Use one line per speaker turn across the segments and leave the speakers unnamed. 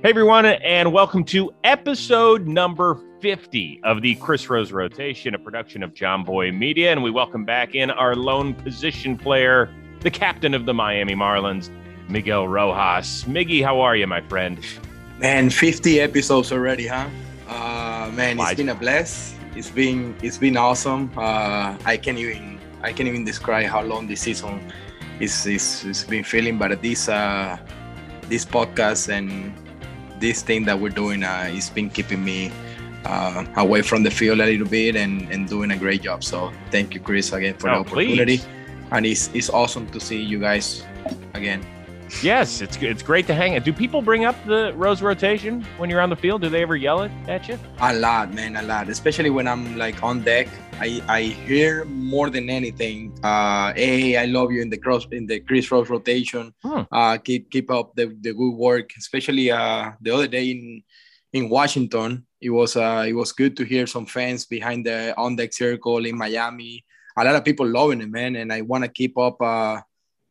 Hey, everyone, and welcome to episode number 50 of the Chris Rose Rotation, a production of Jomboy Media. And we welcome back in our lone position player, the captain of the Miami Marlins, Miguel Rojas. Miggy, how are you, my friend?
Man, 50 episodes already, huh? Uh, man, it's been a bless. It's been it's been awesome. Uh, I can't even I can't even describe how long this season is is, is been feeling. But this uh, this podcast and this thing that we're doing uh, it's been keeping me uh, away from the field a little bit and, and doing a great job. So thank you, Chris, again for oh, the opportunity. Please. And it's, it's awesome to see you guys again.
Yes, it's it's great to hang. Do people bring up the rose rotation when you're on the field? Do they ever yell it at you?
A lot, man, a lot. Especially when I'm like on deck, I I hear more than anything. Uh, hey, I love you in the cross in the Chris Rose rotation. Hmm. Uh, keep keep up the, the good work. Especially uh the other day in in Washington, it was uh it was good to hear some fans behind the on deck circle in Miami. A lot of people loving it, man, and I want to keep up. uh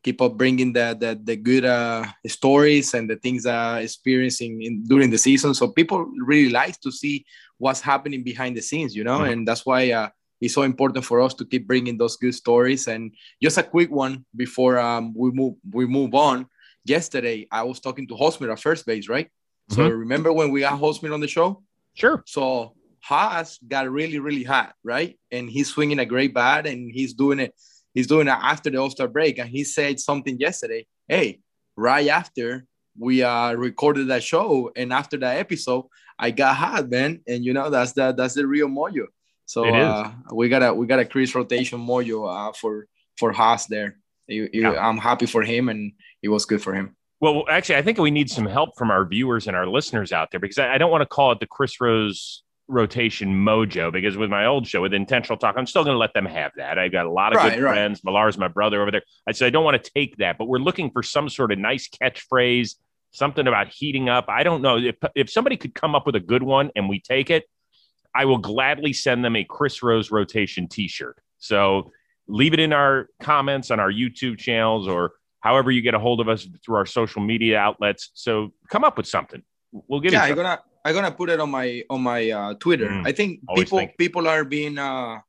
keep up bringing the the, the good uh, stories and the things uh, experiencing in, during the season. So people really like to see what's happening behind the scenes, you know, mm-hmm. and that's why uh, it's so important for us to keep bringing those good stories. And just a quick one before um, we move we move on. Yesterday, I was talking to Hosmer at first base, right? Mm-hmm. So remember when we got Hosmer on the show?
Sure.
So Haas got really, really hot, right? And he's swinging a great bat and he's doing it he's doing it after the All-Star break. And he said something yesterday. Hey, right after we uh recorded that show and after that episode, I got hot, man. And you know, that's the that's the real Mojo. So uh, we got a we got a Chris rotation Mojo uh, for for Haas there. You, you, yeah. I'm happy for him and it was good for him.
Well, actually, I think we need some help from our viewers and our listeners out there because I, I don't want to call it the Chris Rose rotation mojo because with my old show with intentional talk i'm still going to let them have that i've got a lot of right, good right. friends millar's my brother over there i said i don't want to take that but we're looking for some sort of nice catchphrase something about heating up i don't know if, if somebody could come up with a good one and we take it i will gladly send them a chris rose rotation t-shirt so leave it in our comments on our youtube channels or however you get a hold of us through our social media outlets so come up with something we'll give
yeah,
you
i'm gonna I'm gonna put it on my on my uh, Twitter. Mm, I think people think. people are being uh,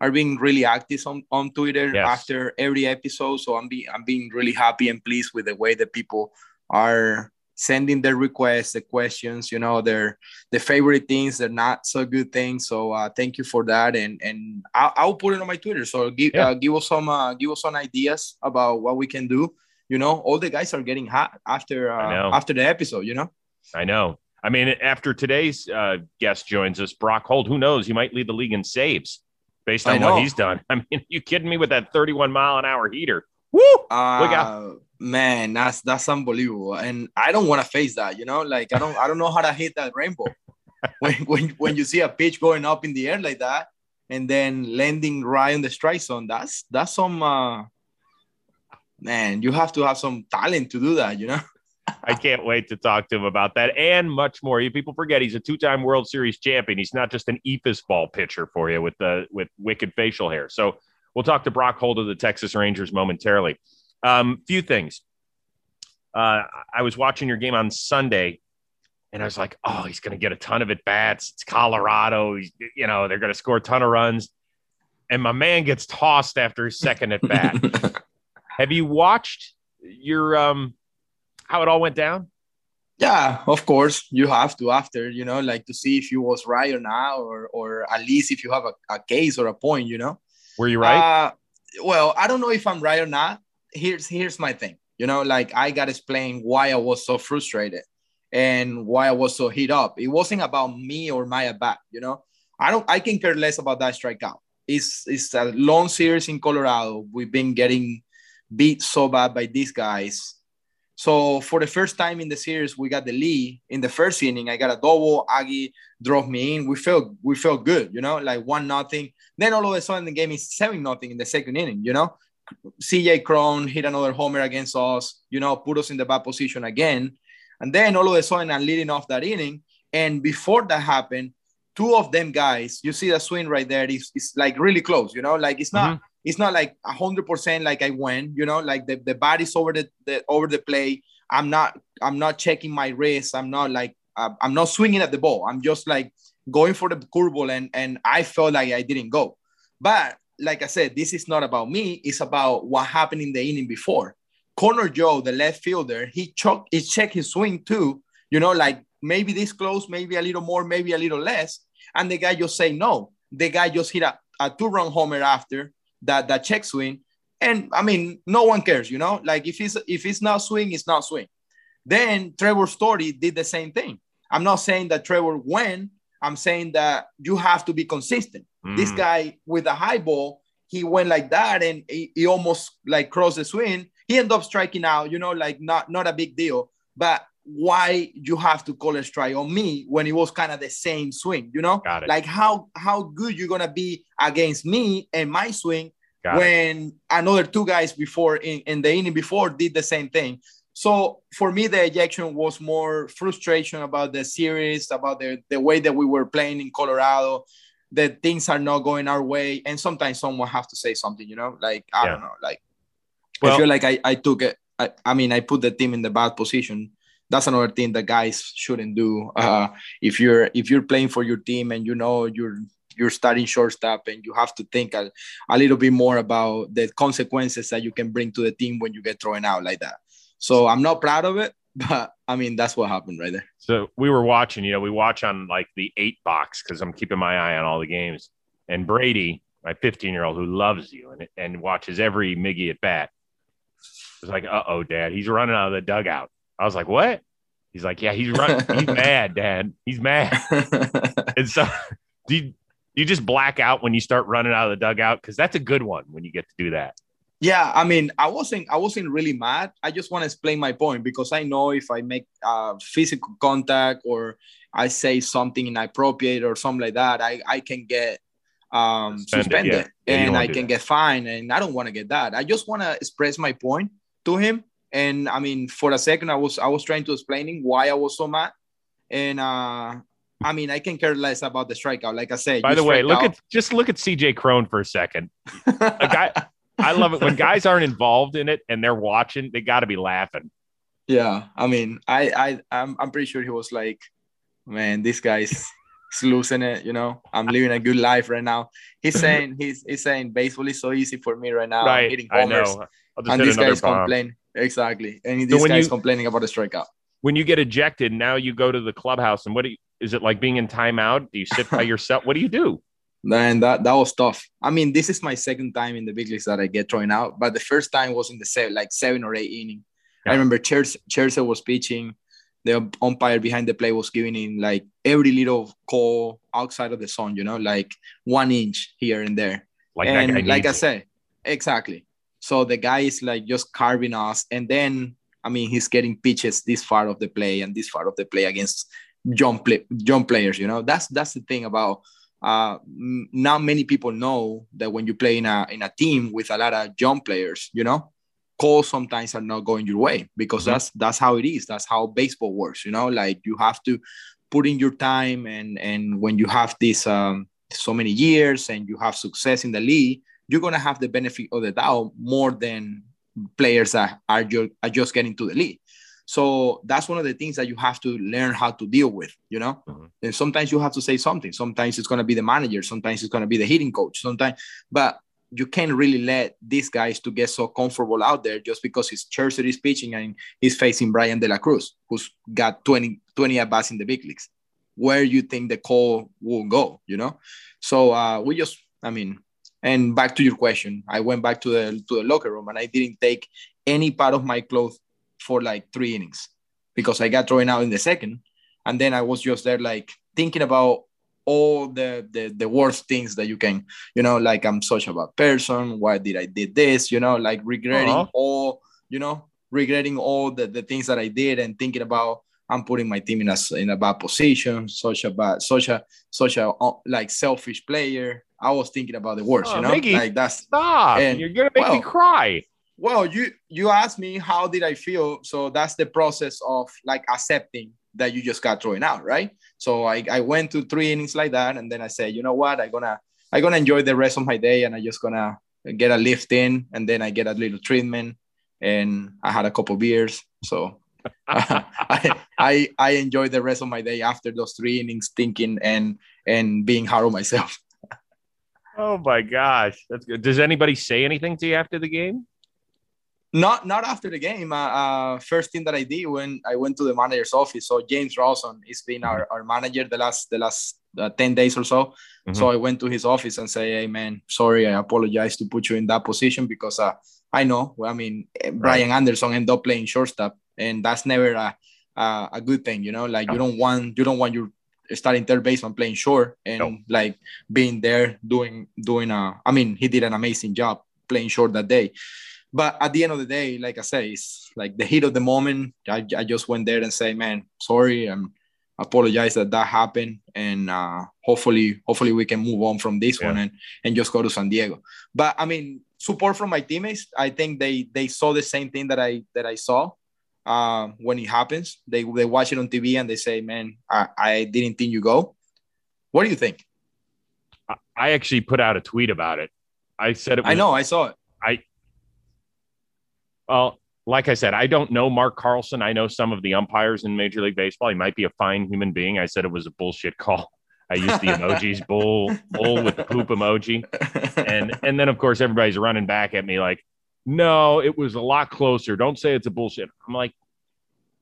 are being really active on, on Twitter yes. after every episode. So I'm being I'm being really happy and pleased with the way that people are sending their requests, the questions, you know, their the favorite things, their not so good things. So uh, thank you for that, and and I'll, I'll put it on my Twitter. So give yeah. uh, give us some uh, give us some ideas about what we can do. You know, all the guys are getting hot after uh, after the episode. You know,
I know. I mean, after today's uh, guest joins us, Brock Holt, who knows? He might lead the league in saves based on what he's done. I mean, you kidding me with that 31 mile an hour heater? Woo!
Uh, man, that's that's unbelievable. And I don't want to face that, you know, like I don't I don't know how to hit that rainbow. when, when when you see a pitch going up in the air like that and then landing right on the strike zone, that's that's some uh man, you have to have some talent to do that, you know.
I can't wait to talk to him about that and much more. You people forget he's a two-time World Series champion. He's not just an eephus ball pitcher for you with the with wicked facial hair. So we'll talk to Brock Holt of the Texas Rangers momentarily. Um, few things. Uh, I was watching your game on Sunday, and I was like, "Oh, he's going to get a ton of at bats. It's Colorado. He's, you know, they're going to score a ton of runs." And my man gets tossed after his second at bat. Have you watched your um, how it all went down?
Yeah, of course you have to after you know like to see if you was right or not, or or at least if you have a, a case or a point, you know.
Were you right?
Uh, well, I don't know if I'm right or not. Here's here's my thing. You know, like I got to explain why I was so frustrated and why I was so hit up. It wasn't about me or my bat. You know, I don't. I can care less about that strikeout. It's it's a long series in Colorado. We've been getting beat so bad by these guys so for the first time in the series, we got the lead in the first inning. I got a double. Aggie drove me in. We felt we felt good, you know, like one nothing. Then all of a sudden the game is seven nothing in the second inning. You know, CJ Cron hit another homer against us. You know, put us in the bad position again. And then all of a sudden I'm leading off that inning. And before that happened, two of them guys, you see the swing right there. It's, it's like really close. You know, like it's not. Mm-hmm it's not like a hundred percent like I went, you know, like the, the body's over the, the over the play. I'm not I'm not checking my wrist. I'm not like uh, I'm not swinging at the ball. I'm just like going for the curveball, and and I felt like I didn't go. But like I said, this is not about me. It's about what happened in the inning before. Connor Joe, the left fielder, he chuck he checked his swing too. You know, like maybe this close, maybe a little more, maybe a little less, and the guy just say no. The guy just hit a, a two-run homer after that that check swing, and I mean, no one cares. You know, like if it's if it's not swing, it's not swing. Then Trevor Story did the same thing. I'm not saying that Trevor went. I'm saying that you have to be consistent. Mm. This guy with a high ball, he went like that and he, he, almost like crossed the swing. He ended up striking out, you know, like not not a big deal. But why you have to call a strike on me when it was kind of the same swing, you know? Like how how good you're gonna be against me and my swing Got when it. another two guys before in, in the inning before did the same thing. So for me, the ejection was more frustration about the series, about the, the way that we were playing in Colorado, that things are not going our way. And sometimes someone has to say something, you know, like, I yeah. don't know, like, well, I feel like I, I took it. I, I mean, I put the team in the bad position. That's another thing that guys shouldn't do. Uh, if you're if you're playing for your team and you know you're you're starting shortstop and you have to think a, a little bit more about the consequences that you can bring to the team when you get thrown out like that. So I'm not proud of it, but I mean that's what happened right there.
So we were watching, you know, we watch on like the eight box because I'm keeping my eye on all the games. And Brady, my 15 year old who loves you and, and watches every Miggy at bat, was like, "Uh oh, Dad, he's running out of the dugout." I was like, "What?" He's like, "Yeah, he's running. he's mad, Dad. He's mad." and so, do you, you just black out when you start running out of the dugout? Because that's a good one when you get to do that.
Yeah, I mean, I wasn't I wasn't really mad. I just want to explain my point because I know if I make uh, physical contact or I say something inappropriate or something like that, I, I can get um, suspended, yeah. Yeah, and I can that. get fined, and I don't want to get that. I just want to express my point to him. And I mean, for a second, I was I was trying to explaining why I was so mad, and uh, I mean, I can care less about the strikeout. Like I said.
By the way, look out. at just look at CJ Cron for a second. a guy I love it when guys aren't involved in it and they're watching. They got to be laughing.
Yeah, I mean, I I I'm, I'm pretty sure he was like, man, this guy's losing it. You know, I'm living a good life right now. He's saying he's he's saying baseball is so easy for me right now.
Right, hitting homers, I know.
and this guy's complaining exactly, and this so guy's you, complaining about a strikeout.
When you get ejected, now you go to the clubhouse, and what do you, is it like being in timeout? Do you sit by yourself? What do you do?
then that that was tough. I mean, this is my second time in the big leagues that I get thrown out, but the first time was in the seven, like seven or eight inning. Yeah. I remember Scherzer was pitching. The umpire behind the plate was giving him like every little call outside of the zone, you know, like one inch here and there. Like and like I said, exactly. So the guy is like just carving us, and then I mean he's getting pitches this far of the play and this far of the play against jump play, jump players. You know, that's that's the thing about uh, not many people know that when you play in a in a team with a lot of young players, you know, calls sometimes are not going your way because mm-hmm. that's that's how it is. That's how baseball works. You know, like you have to put in your time, and and when you have this um, so many years and you have success in the league, you're gonna have the benefit of the doubt more than players that are, just, are just getting to the league. So that's one of the things that you have to learn how to deal with, you know? Mm-hmm. And sometimes you have to say something. Sometimes it's going to be the manager. Sometimes it's going to be the hitting coach. Sometimes, but you can't really let these guys to get so comfortable out there just because his Scherzer is pitching and he's facing Bryan De La Cruz, who's got 20, 20 at bats in the big leagues. Where you think the call will go, you know? So uh, we just, I mean, and back to your question, I went back to the to the locker room and I didn't take any part of my clothes for like three innings because I got thrown out in the second. And then I was just there like thinking about all the, the the worst things that you can, you know, like I'm such a bad person. Why did I did this? You know, like regretting uh-huh. all, you know, regretting all the, the things that I did and thinking about I'm putting my team in a in a bad position, such a bad, such a such a uh, like selfish player. I was thinking about the worst, oh, you know, Mickey,
like that's stop. And, You're gonna make well, me cry.
well you you asked me how did i feel so that's the process of like accepting that you just got thrown out right? So i, I went to three innings like that and then i said you know what? I'm gonna i'm gonna enjoy the rest of my day and i just gonna get a lift in and then i get a little treatment and i had a couple beers. So I, I I enjoy the rest of my day after those three innings, thinking and and being hard on myself.
oh my gosh, that's good. Does anybody say anything to you after the game?
Not not after the game. Uh, uh, first thing that I did when I went to the manager's office. So James Rowson has been our, our manager the last the last uh, 10 days or so. Mm-hmm. So I went to his office and say, Hey man, sorry, I apologize to put you in that position because uh, I know, I mean, eh, Brian right. Anderson ended up playing shortstop and that's never a, a, a good thing, you know, like you don't want, you don't want your starting third baseman playing short and no. like being there doing, doing a, I mean, he did an amazing job playing short that day. But at the end of the day, like I say, it's like the heat of the moment. I, I just went there and say, man, sorry. I'm, apologize that that happened and uh, hopefully hopefully we can move on from this yeah. one and, and just go to san diego but i mean support from my teammates i think they they saw the same thing that i that i saw uh, when it happens they they watch it on tv and they say man i, I didn't think you go what do you think
i actually put out a tweet about it i said it
was, i know i saw it
i well like I said, I don't know Mark Carlson. I know some of the umpires in Major League Baseball. He might be a fine human being. I said it was a bullshit call. I used the emojis bull bull with the poop emoji. And and then of course everybody's running back at me like, no, it was a lot closer. Don't say it's a bullshit. I'm like,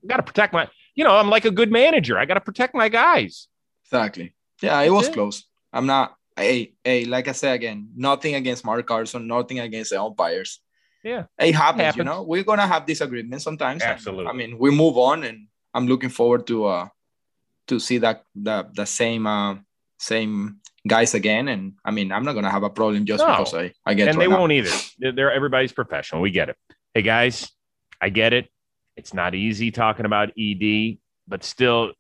I gotta protect my, you know, I'm like a good manager. I gotta protect my guys.
Exactly. Yeah, it That's was it. close. I'm not hey, hey, like I said again, nothing against Mark Carson, nothing against the umpires
yeah
it happens, it happens, you know we're gonna have disagreements sometimes
absolutely
i mean we move on and i'm looking forward to uh to see that the the same uh same guys again and i mean i'm not gonna have a problem just no. because i i get
and they won't either they're everybody's professional we get it hey guys i get it it's not easy talking about ed but still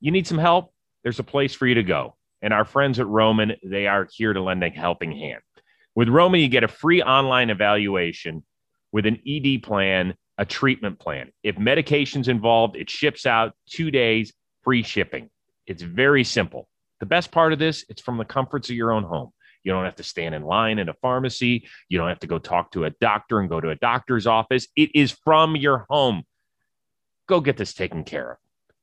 you need some help there's a place for you to go and our friends at roman they are here to lend a helping hand with Roman, you get a free online evaluation with an ED plan, a treatment plan. If medication's involved, it ships out two days, free shipping. It's very simple. The best part of this, it's from the comforts of your own home. You don't have to stand in line in a pharmacy. You don't have to go talk to a doctor and go to a doctor's office. It is from your home. Go get this taken care of.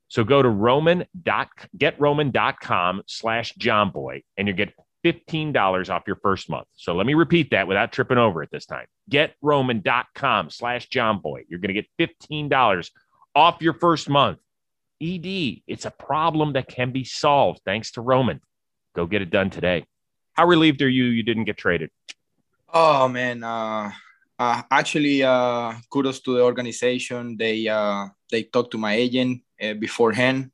So go to roman dot getroman.com slash jomboy and you get $15 off your first month. So let me repeat that without tripping over it this time. GetRoman.com slash JomBoy. You're going to get $15 off your first month. ED, it's a problem that can be solved thanks to Roman. Go get it done today. How relieved are you you didn't get traded?
Oh, man. Uh, uh, actually, uh, kudos to the organization. They uh, they talked to my agent uh, beforehand.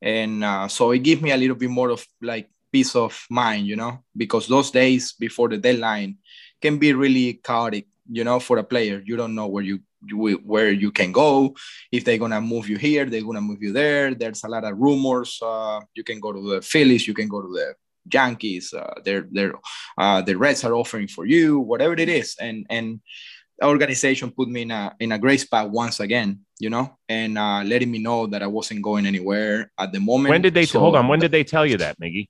And uh, so it gave me a little bit more of like peace of mind, you know, because those days before the deadline can be really chaotic, you know, for a player. You don't know where you, where you can go. If they're gonna move you here, they're gonna move you there. There's a lot of rumors. Uh, you can go to the Phillies, you can go to the Yankees. Uh, they're, they're, uh, the Reds are offering for you, whatever it is, and and organization put me in a in a great spot once again, you know, and uh, letting me know that I wasn't going anywhere at the moment.
When did they so, hold on? When did they tell you that, Miggy?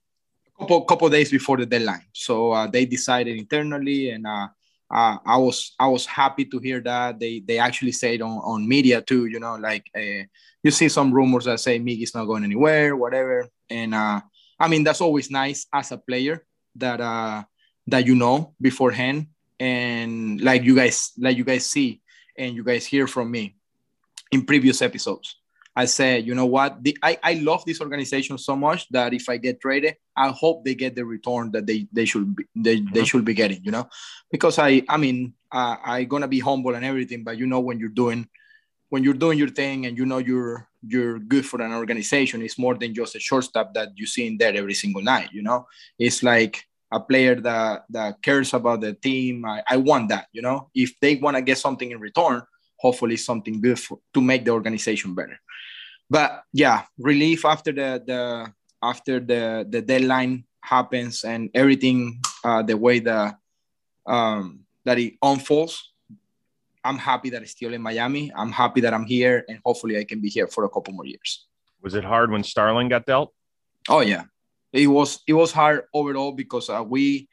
A couple couple days before the deadline. So uh, they decided internally, and uh, uh, I was I was happy to hear that they they actually said on, on media too. You know, like uh, you see some rumors that say Miggy's not going anywhere, whatever. And uh, I mean that's always nice as a player that uh, that you know beforehand, and like you guys like you guys see and you guys hear from me in previous episodes. I said, you know what? The, I, I love this organization so much that if I get traded, I hope they get the return that they, they should be they, mm-hmm. they should be getting, you know, because I I mean uh, I gonna be humble and everything, but you know when you're doing when you're doing your thing and you know you're you're good for an organization, it's more than just a shortstop that you see in there every single night. You know, it's like a player that that cares about the team. I, I want that. You know, if they want to get something in return, hopefully something good for, to make the organization better but yeah, relief after the the after the the deadline happens and everything uh, the way the um, that it unfolds. I'm happy that I'm still in Miami. I'm happy that I'm here, and hopefully I can be here for a couple more years.
Was it hard when Starling got dealt?
Oh yeah, it was. It was hard overall because uh, we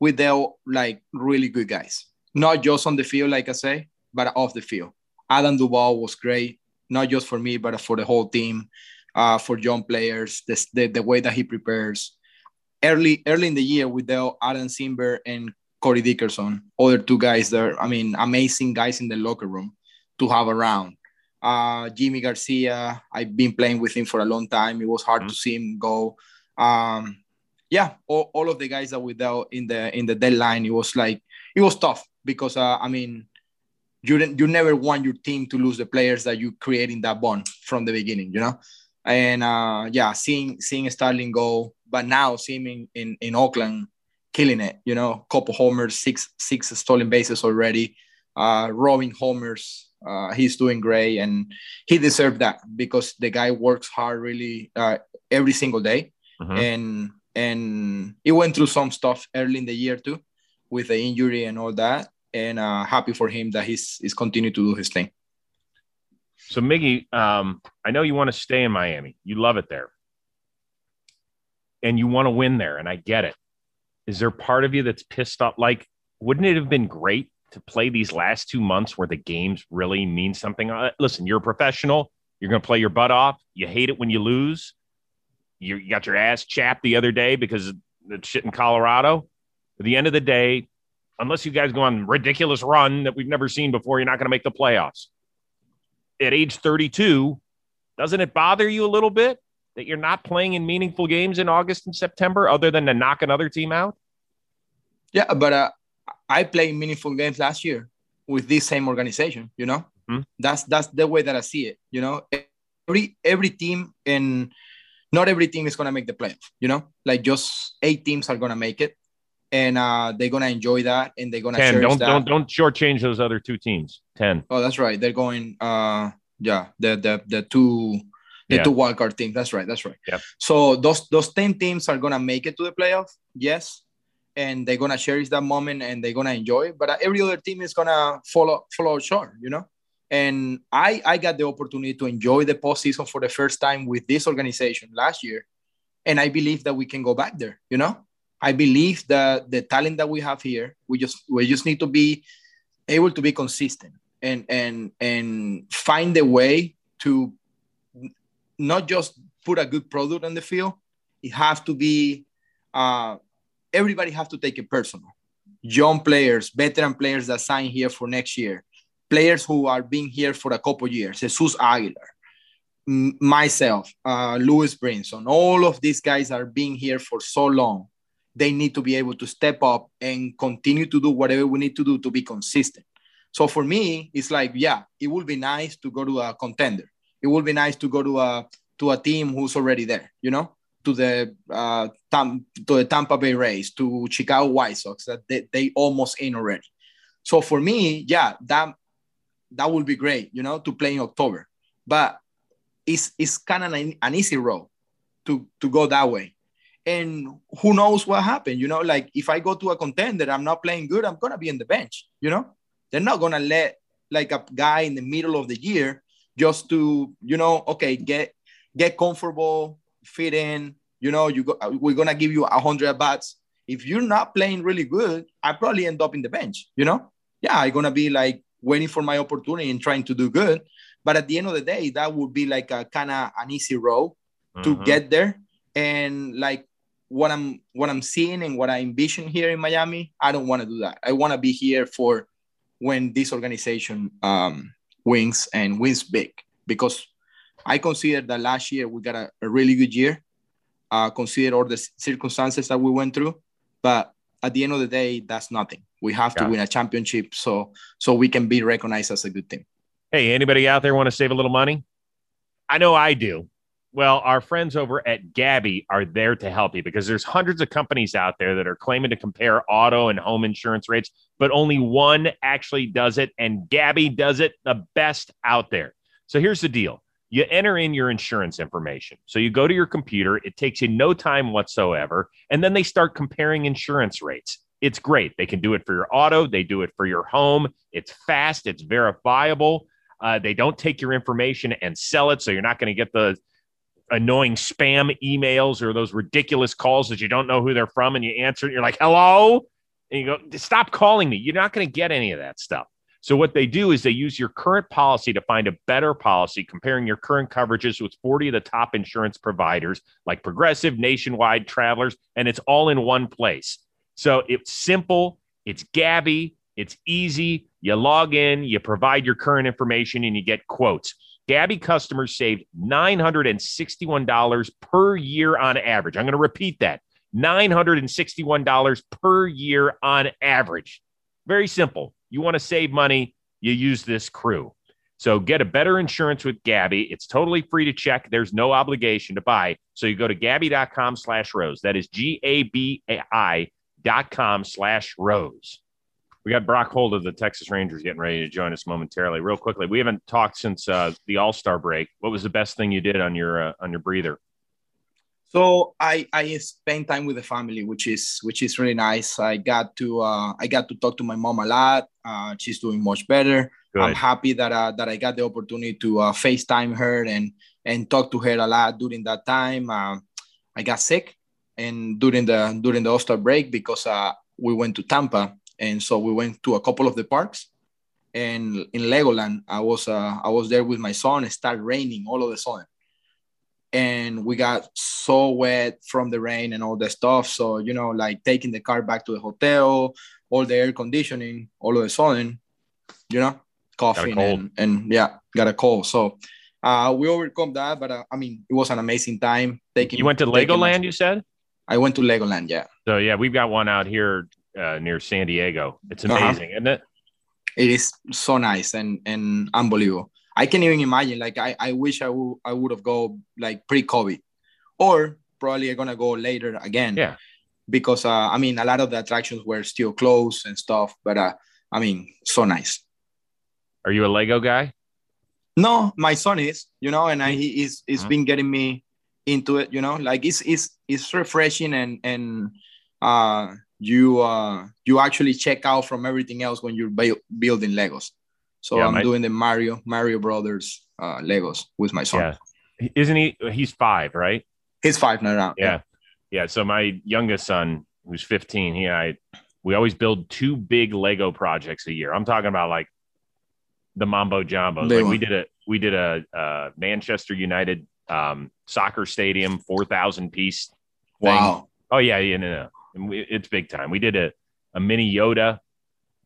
we dealt like really good guys, not just on the field, like I say, but off the field. Adam Duvall was great. Not just for me, but for the whole team, uh, for young players, the, the, the way that he prepares. Early early in the year with the Adam Cimber and Corey Dickerson, other two guys that are, I mean, amazing guys in the locker room to have around. Uh, Yimi Garcia, I've been playing with him for a long time. It was hard mm-hmm. to see him go. Um, yeah, all, all of the guys that were in the in the deadline, it was like it was tough because uh, I mean, you you never want your team to lose the players that you create in that bond from the beginning, you know. And uh, yeah, seeing seeing Starling go, but now seeing him in, in Oakland killing it, you know, couple homers, six six stolen bases already, uh, robbing homers. Uh, he's doing great, and he deserved that because the guy works hard really uh, every single day, mm-hmm. and and he went through some stuff early in the year too, with the injury and all that and uh, happy for him that he's he's continued to do his thing.
So Miggy, um, I know you want to stay in Miami. You love it there, and you want to win there, and I get it. Is there part of you that's pissed off? Like, wouldn't it have been great to play these last two months where the games really mean something? Uh, listen, you're a professional. You're going to play your butt off. You hate it when you lose. You, you got your ass chapped the other day because of the shit in Colorado. At the end of the day, unless you guys go on ridiculous run that we've never seen before, you're not going to make the playoffs. At age 32, doesn't it bother you a little bit that you're not playing in meaningful games in August and September other than to knock another team out?
Yeah, but uh, I played meaningful games last year with this same organization, you know? Mm-hmm. That's that's the way that I see it, you know? Every every team and not every team is going to make the playoff, you know? Like just eight teams are going to make it and uh, they're gonna enjoy that, and they're gonna
ten. Don't that. don't don't shortchange those other two teams. Ten.
Oh, that's right. They're going. Uh, yeah, the the the two the yeah. two wildcard teams. That's right. That's right.
Yeah.
So those those ten teams are gonna make it to the playoff. Yes, and they're gonna cherish that moment and they're gonna enjoy. It. But uh, every other team is gonna follow follow short. You know. And I I got the opportunity to enjoy the postseason for the first time with this organization last year, and I believe that we can go back there. You know I believe that the talent that we have here, we just we just need to be able to be consistent and and and find a way to not just put a good product on the field. It has to be uh, everybody have to take it personal. Young players, veteran players that sign here for next year, players who are being here for a couple years. Jesus Aguilar, myself, uh, Brinson, all of these guys are being here for so long they need to be able to step up and continue to do whatever we need to do to be consistent. So for me, it's like, yeah, it would be nice to go to a contender. It would be nice to go to a to a team who's already there, you know, to the uh, Tam- to the Tampa Bay Rays, to Chicago White Sox that they, they almost in already. So for me, yeah, that that would be great, you know, to play in October. But it's it's kind of an, an easy road to to go that way and who knows what happened you know like if i go to a contender i'm not playing good i'm gonna be in the bench you know? They're not gonna let like a guy in the middle of the year just to you know okay get get comfortable fit in you know you go we're gonna give you a hundred bats if you're not playing really good i probably end up in the bench you know? Yeah i'm gonna be like waiting for my opportunity and trying to do good. But at the end of the day that would be like a kind of an easy road to mm-hmm. get there. And like what I'm what I'm seeing and what I envision here in Miami, I don't want to do that. I want to be here for when this organization um, wins and wins big because I consider that last year we got a, a really good year. Uh, consider all the circumstances that we went through, but at the end of the day, that's nothing. We have to win a championship so so we can be recognized as a good team.
Hey, anybody out there want to save a little money? I know I do. Well, our friends over at Gabi are there to help you because there's hundreds of companies out there that are claiming to compare auto and home insurance rates, but only one actually does it, and Gabi does it the best out there. So here's the deal. You enter in your insurance information. So you go to your computer, it takes you no time whatsoever, and then they start comparing insurance rates. It's great. They can do it for your auto, they do it for your home. It's fast, it's verifiable. Uh, they don't take your information and sell it. So you're not going to get the annoying spam emails or those ridiculous calls that you don't know who they're from and you answer and you're like, hello. And you go, stop calling me. You're not going to get any of that stuff. So what they do is they use your current policy to find a better policy, comparing your current coverages with 40 of the top insurance providers like Progressive, Nationwide, Travelers, and it's all in one place. So it's simple, it's Gabi, it's easy. You log in, you provide your current information, and you get quotes. Gabi customers saved $961 per year on average. I'm going to repeat that $961 per year on average. Very simple. You want to save money, you use this crew. So get a better insurance with Gabi. It's totally free to check. There's no obligation to buy. So you go to gabi.com slash rose. That is G-A-B-I dot com slash rose. We got Brock Holt of the Texas Rangers getting ready to join us momentarily. Real quickly, we haven't talked since uh, the All Star break. What was the best thing you did on your uh, on your breather?
So I I spent time with the family, which is which is really nice. I got to uh, I got to talk to my mom a lot. Uh, she's doing much better. Good. I'm happy that uh, that I got the opportunity to uh, FaceTime her and and talk to her a lot during that time. Uh, I got sick and during the during the All Star break because uh, we went to Tampa and so we went to a couple of the parks. And in legoland i was uh, i was there with my son. It started raining all of a sudden. And we got so wet from the rain and all the stuff. So you know like taking the car back to the hotel all the air conditioning all of a sudden you know coughing and, and yeah got a cold. So uh, we overcome that but uh, i mean it was an amazing time
taking you went to legoland you said?
I went to legoland yeah.
So yeah we've got one out here uh, near San Diego. It's uh-huh. amazing, uh-huh. isn't it?
It is so nice and and unbelievable. I can't even imagine. Like I, I wish I would I would have go like pre-COVID, or probably I'm gonna go later again.
Yeah.
Because uh, I mean, a lot of the attractions were still closed and stuff. But uh, I mean, so nice.
Are you a Lego guy?
No, my son is. You know, and I, he is. He's uh-huh. been getting me into it. You know, like it's it's it's refreshing and and uh you uh you actually check out from everything else when you're building legos. So yeah, i'm my, doing the mario mario brothers uh legos with my son.
Yeah. Isn't he he's five right?
He's five now
yeah. yeah. Yeah so my youngest son who's 15 he and i we always build two big lego projects a year. I'm talking about like the mambo jumbo like we did a we did a uh, manchester united um, soccer stadium 4000 piece
wow.
Oh yeah yeah no, no and we, it's big time. We did a, a mini Yoda.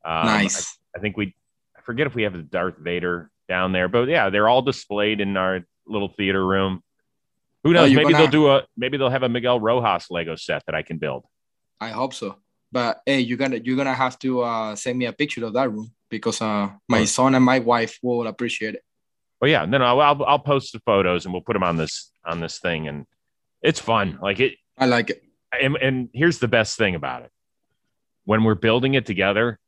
Um, nice.
I, I, think we, I forget if we have the Darth Vader down there, but yeah, they're all displayed in our little theater room. Who oh, knows? Oh, maybe gonna... they'll do a, maybe they'll have a Miguel Rojas Lego set that I can build.
I hope so. But hey, you're gonna you're gonna have to uh, send me a picture of that room because uh, my son and my wife will appreciate it.
Well, yeah, no, no, I'll I'll post the photos and we'll put them on this on this thing, and it's fun. Like it,
I like it
and, and here's the best thing about it. When we're building it together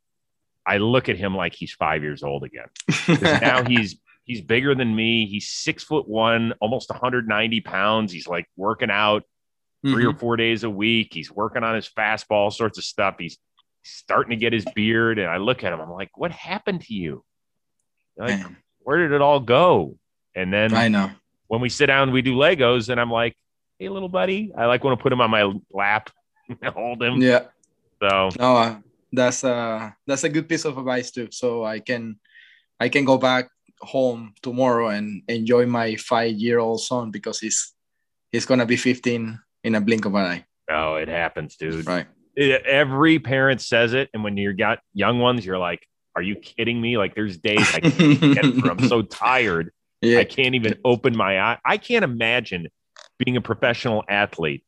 i look at him like he's five years old again. Now he's he's bigger than me. He's six foot one almost 190 pounds. He's like working out 3 mm-hmm. or four days a week. He's working on his fastball sorts of stuff. He's starting to get his beard. And i look at him i'm like what happened to you? Like where did it all go? And then
i know.
when we sit down we do legos and i'm like hey, little buddy. I like want to put him on my lap, hold him.
Yeah.
So
no, uh, that's uh that's a good piece of advice too. So I can I can go back home tomorrow and enjoy my five year old son because he's he's gonna be 15 in a blink of an eye.
Oh, it happens, dude.
Right.
It, every parent says it, and when you got young ones, you're like, "Are you kidding me?" Like, there's days I can't get through. I'm so tired. Yeah. I can't even open my eye. I can't imagine being a professional athlete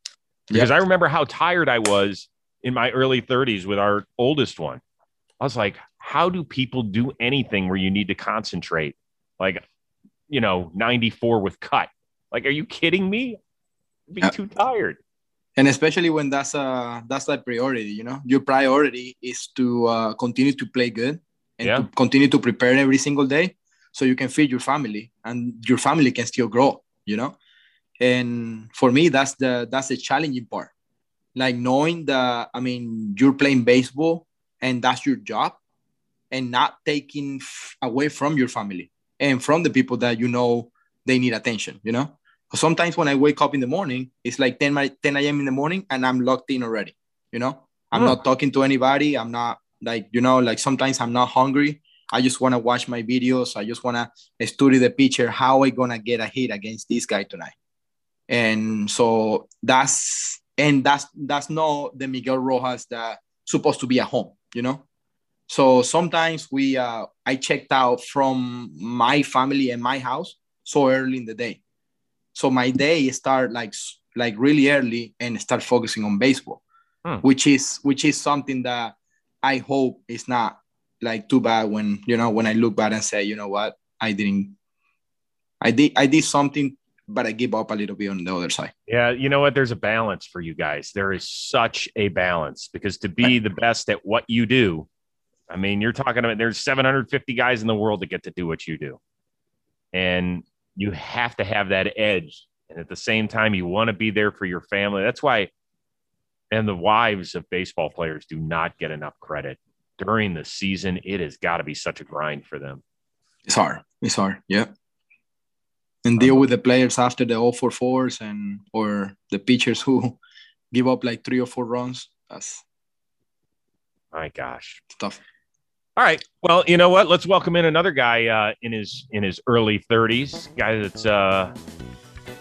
because yep. I remember how tired I was in my early 30s with our oldest one. I was like, how do people do anything where you need to concentrate? Like, you know, 94 with cut. Like, are you kidding me? I'd be too tired.
And especially when that's uh that's that priority, you know, your priority is to uh, continue to play good and yeah. to continue to prepare every single day so you can feed your family and your family can still grow, you know and for me that's the that's the challenging part like knowing that i mean you're playing baseball and that's your job and not taking f- away from your family and from the people that you know they need attention you know sometimes when i wake up in the morning it's like 10, 10 a.m in the morning and i'm locked in already you know i'm not talking to anybody i'm not like you know like sometimes i'm not hungry I just want to watch my videos. I just want to study the pitcher. How I gonna get a hit against this guy tonight? And so that's and that's that's not the Miguel Rojas that supposed to be at home, you know. So sometimes we uh, I checked out from my family and my house so early in the day. So my day start like like really early and start focusing on baseball, hmm. which is which is something that I hope is not like too bad when you know when I look back and say, you know what, I didn't I did I did something but I give up a little bit on the other side.
Yeah, you know what? There's a balance for you guys. There is such a balance because to be the best at what you do, I mean, you're talking about there's 750 guys in the world that get to do what you do. And you have to have that edge. And at the same time, you want to be there for your family. That's why, and the wives of baseball players do not get enough credit during the season. It has got to be such a grind for them.
It's hard. It's hard. Yeah and deal with the players after the all four fours and or the pitchers who give up like three or four runs. That's
my gosh,
tough.
All right. Well, you know what? Let's welcome in another guy uh, in his in his early 30s. Guy that's uh,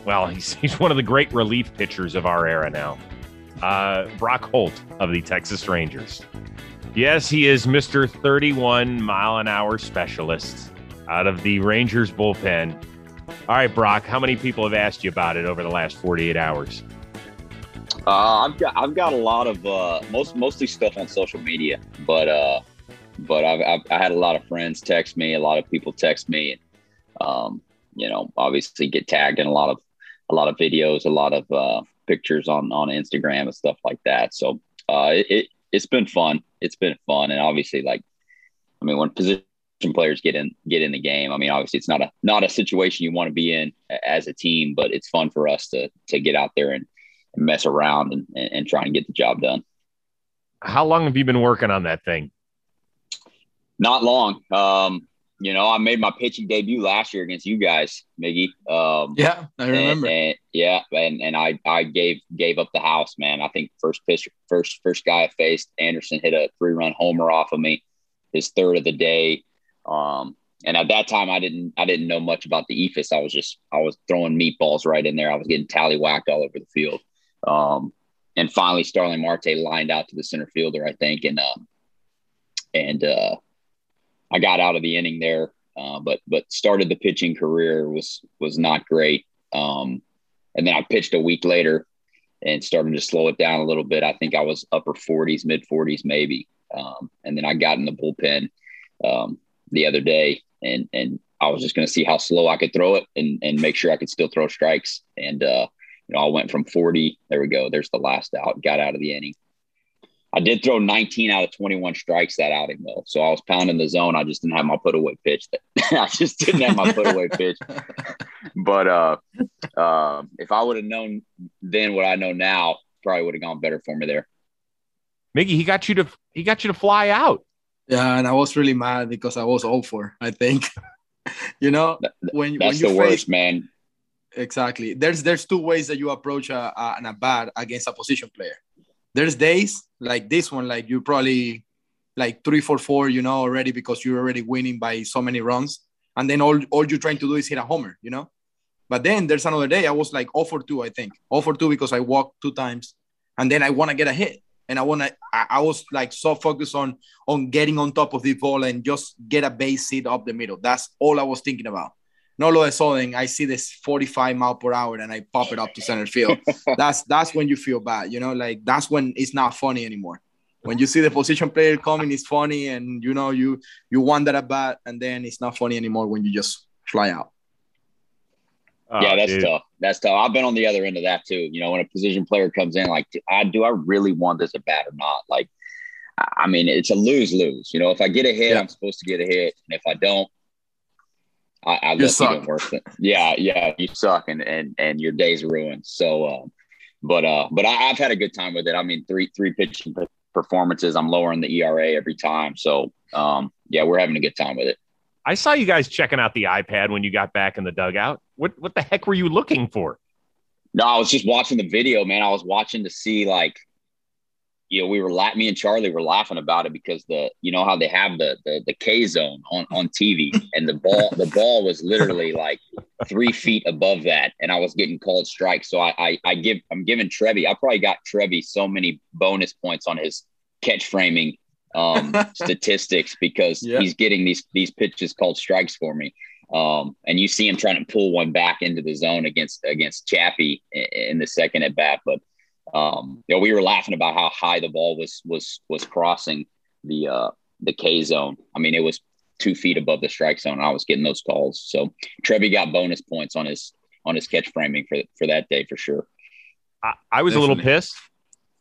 well, he's he's one of the great relief pitchers of our era now. Uh, Brock Holt of the Texas Rangers. Yes, he is Mr. 31 mile an hour specialist out of the Rangers bullpen. All right, Brock, how many people have asked you about it over the last 48 hours?
Uh, I've got I've got a lot of uh, most mostly stuff on social media, but uh, but I've, I've I had a lot of friends text me, a lot of people text me, and um, you know, obviously get tagged in a lot of a lot of videos, a lot of uh, pictures on on Instagram and stuff like that. So uh, it, it it's been fun. It's been fun, and obviously, like, I mean, when position players get in get in the game. I mean, obviously, it's not a not a situation you want to be in as a team, but it's fun for us to to get out there and, and mess around and, and, and try and get the job done.
How long have you been working on that thing?
Not long. Um, you know, I made my pitching debut last year against you guys, Miggy. Um,
yeah, I remember.
And, and, yeah, and and I I gave gave up the house, man. I think first pitch, first first guy I faced, Anderson hit a three run homer off of me, his third of the day. Um, and at that time, I didn't I didn't know much about the eephus. I was just I was throwing meatballs right in there. I was getting tally whacked all over the field. Um, and finally, Starling Marte lined out to the center fielder, I think, and uh, and uh, I got out of the inning there. Uh, but but started the pitching career was was not great. Um, and then I pitched a week later and started to slow it down a little bit. I think I was upper 40s, mid 40s, maybe. Um, and then I got in the bullpen. Um, the other day, and and I was just going to see how slow I could throw it and and make sure I could still throw strikes. And uh, you know, I went from 40. There we go. There's the last out. Got out of the inning. I did throw 19 out of 21 strikes that outing though, so I was pounding the zone. I just didn't have my put away pitch. I just didn't have my put away pitch. But uh, uh, if I would have known then what I know now, probably would have gone better for me there.
Miggy, he got you to he got you to fly out.
Yeah, and I was really mad because I was all for. I think, you know,
when that's when you the face, worst, man.
Exactly. There's there's two ways that you approach a, a, an bat against a position player. There's days like this one, like you probably like three, four, four, you know, already because you're already winning by so many runs, and then all all you're trying to do is hit a homer, you know. But then there's another day I was like 0 for 2, I think. 0 for 2 because I walked two times and then I want to get a hit and I want to. I, was like so focused on on getting on top of the ball and just get a base hit up the middle. That's all I was thinking about. No, all of a sudden I see this 45 mile per hour and I pop it up to center field. that's that's when you feel bad, you know. Like that's when it's not funny anymore. When you see the position player coming, it's funny, and you know you you want that at bat, and then it's not funny anymore when you just fly out.
Oh, yeah, that's dude. tough. That's tough. I've been on the other end of that too. You know, when a position player comes in, like, I do I really want this at bat or not? Like, I mean, it's a lose lose. You know, if I get a hit, yeah. I'm supposed to get a hit, and if I don't, I, I look even worse. Than, yeah, yeah, you suck, and and and your day's ruined. So, um, but uh, but I, have had a good time with it. I mean, three three pitching performances. I'm lowering the ERA every time. So, um, yeah, we're having a good time with it.
I saw you guys checking out the iPad when you got back in the dugout. What what the heck were you looking for?
No, I was just watching the video, man. I was watching to see like you know, we were la- me and Charlie were laughing about it because the you know how they have the the, the K zone on on TV and the ball the ball was literally like three feet above that, and I was getting called strikes. So I I, I give I'm giving Trevi I probably got Trevi so many bonus points on his catch framing um, statistics because yeah. he's getting these these pitches called strikes for me. Um, and you see him trying to pull one back into the zone against against Chappie in, in the second at bat, but um, you know, we were laughing about how high the ball was was was crossing the uh, the K zone. I mean, it was two feet above the strike zone. I was getting those calls. So Trevi got bonus points on his on his catch framing for for that day for sure.
I, I was Definitely. a little pissed.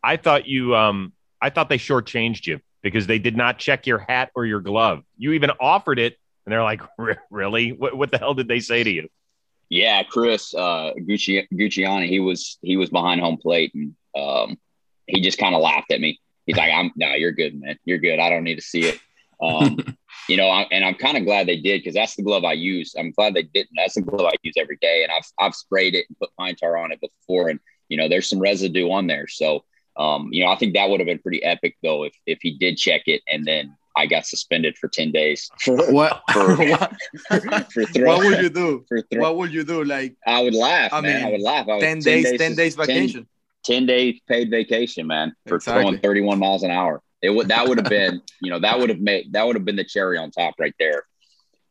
I thought you um I thought they shortchanged you because they did not check your hat or your glove. You even offered it, and they're like, "Really? What what the hell did they say to you?"
Yeah, Chris uh, Gucci, Gucciani, he was he was behind home plate, and um, he just kind of laughed at me. He's like, "I'm no, you're good, man. You're good. I don't need to see it." Um, you know, I, and I'm kind of glad they did because that's the glove I use. I'm glad they didn't. That's the glove I use every day, and I've I've sprayed it and put pine tar on it before, and you know, there's some residue on there. So, um, you know, I think that would have been pretty epic though if if he did check it and then I got suspended for 10 days. For,
what? For, for throw, what would you do? For throw, what would you do? Like,
I would laugh, I man. Mean, I would laugh. I
10 days, 10 days, 10 days vacation.
10, 10, days paid vacation, man, for exactly. throwing 31 miles an hour. It would, that would have been, you know, that would have made, that would have been the cherry on top right there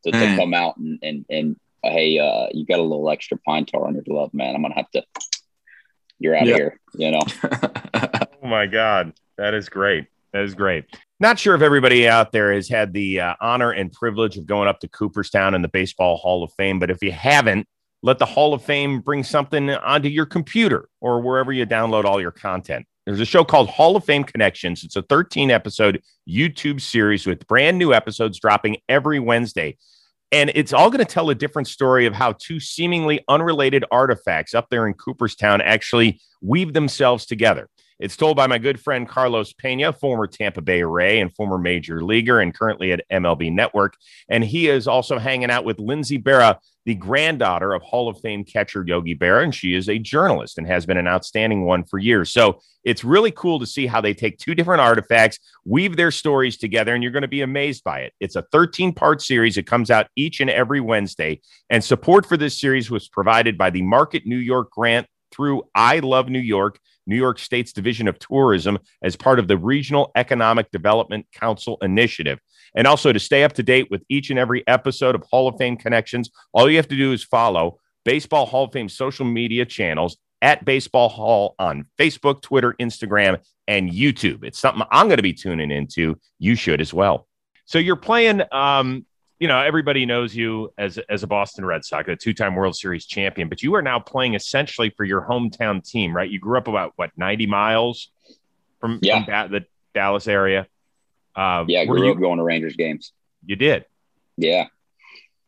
to, to come out and, and, and, uh, hey, uh, you got a little extra pine tar on your glove, man. I'm going to have to, you're out yep. of here, you know?
oh my God. That is great. That is great. Not sure if everybody out there has had the uh, honor and privilege of going up to Cooperstown and the Baseball Hall of Fame, but if you haven't, let the Hall of Fame bring something onto your computer or wherever you download all your content. There's a show called Hall of Fame Connections. It's a 13 episode YouTube series with brand new episodes dropping every Wednesday. And it's all going to tell a different story of how two seemingly unrelated artifacts up there in Cooperstown actually weave themselves together. It's told by my good friend Carlos Pena, former Tampa Bay Ray and former major leaguer, and currently at MLB Network. And he is also hanging out with Lindsay Berra, the granddaughter of Hall of Fame catcher Yogi Berra, and she is a journalist and has been an outstanding one for years. So it's really cool to see how they take two different artifacts, weave their stories together, and you're going to be amazed by it. It's a 13 part series. It comes out each and every Wednesday. And support for this series was provided by the Market New York grant through I Love New York New York State's Division of Tourism as part of the Regional Economic Development Council initiative. And also to stay up to date with each and every episode of Hall of Fame Connections, all you have to do is follow Baseball Hall of Fame social media channels at Baseball Hall on Facebook, Twitter, Instagram, and YouTube. It's something I'm going to be tuning into. You should as well. So you're playing um, you know, everybody knows you as as a Boston Red Sox, a two-time World Series champion, but you are now playing essentially for your hometown team, right? You grew up about what 90 miles from, yeah. from the Dallas area.
Uh, yeah, I grew you, up going to Rangers games.
You did.
Yeah,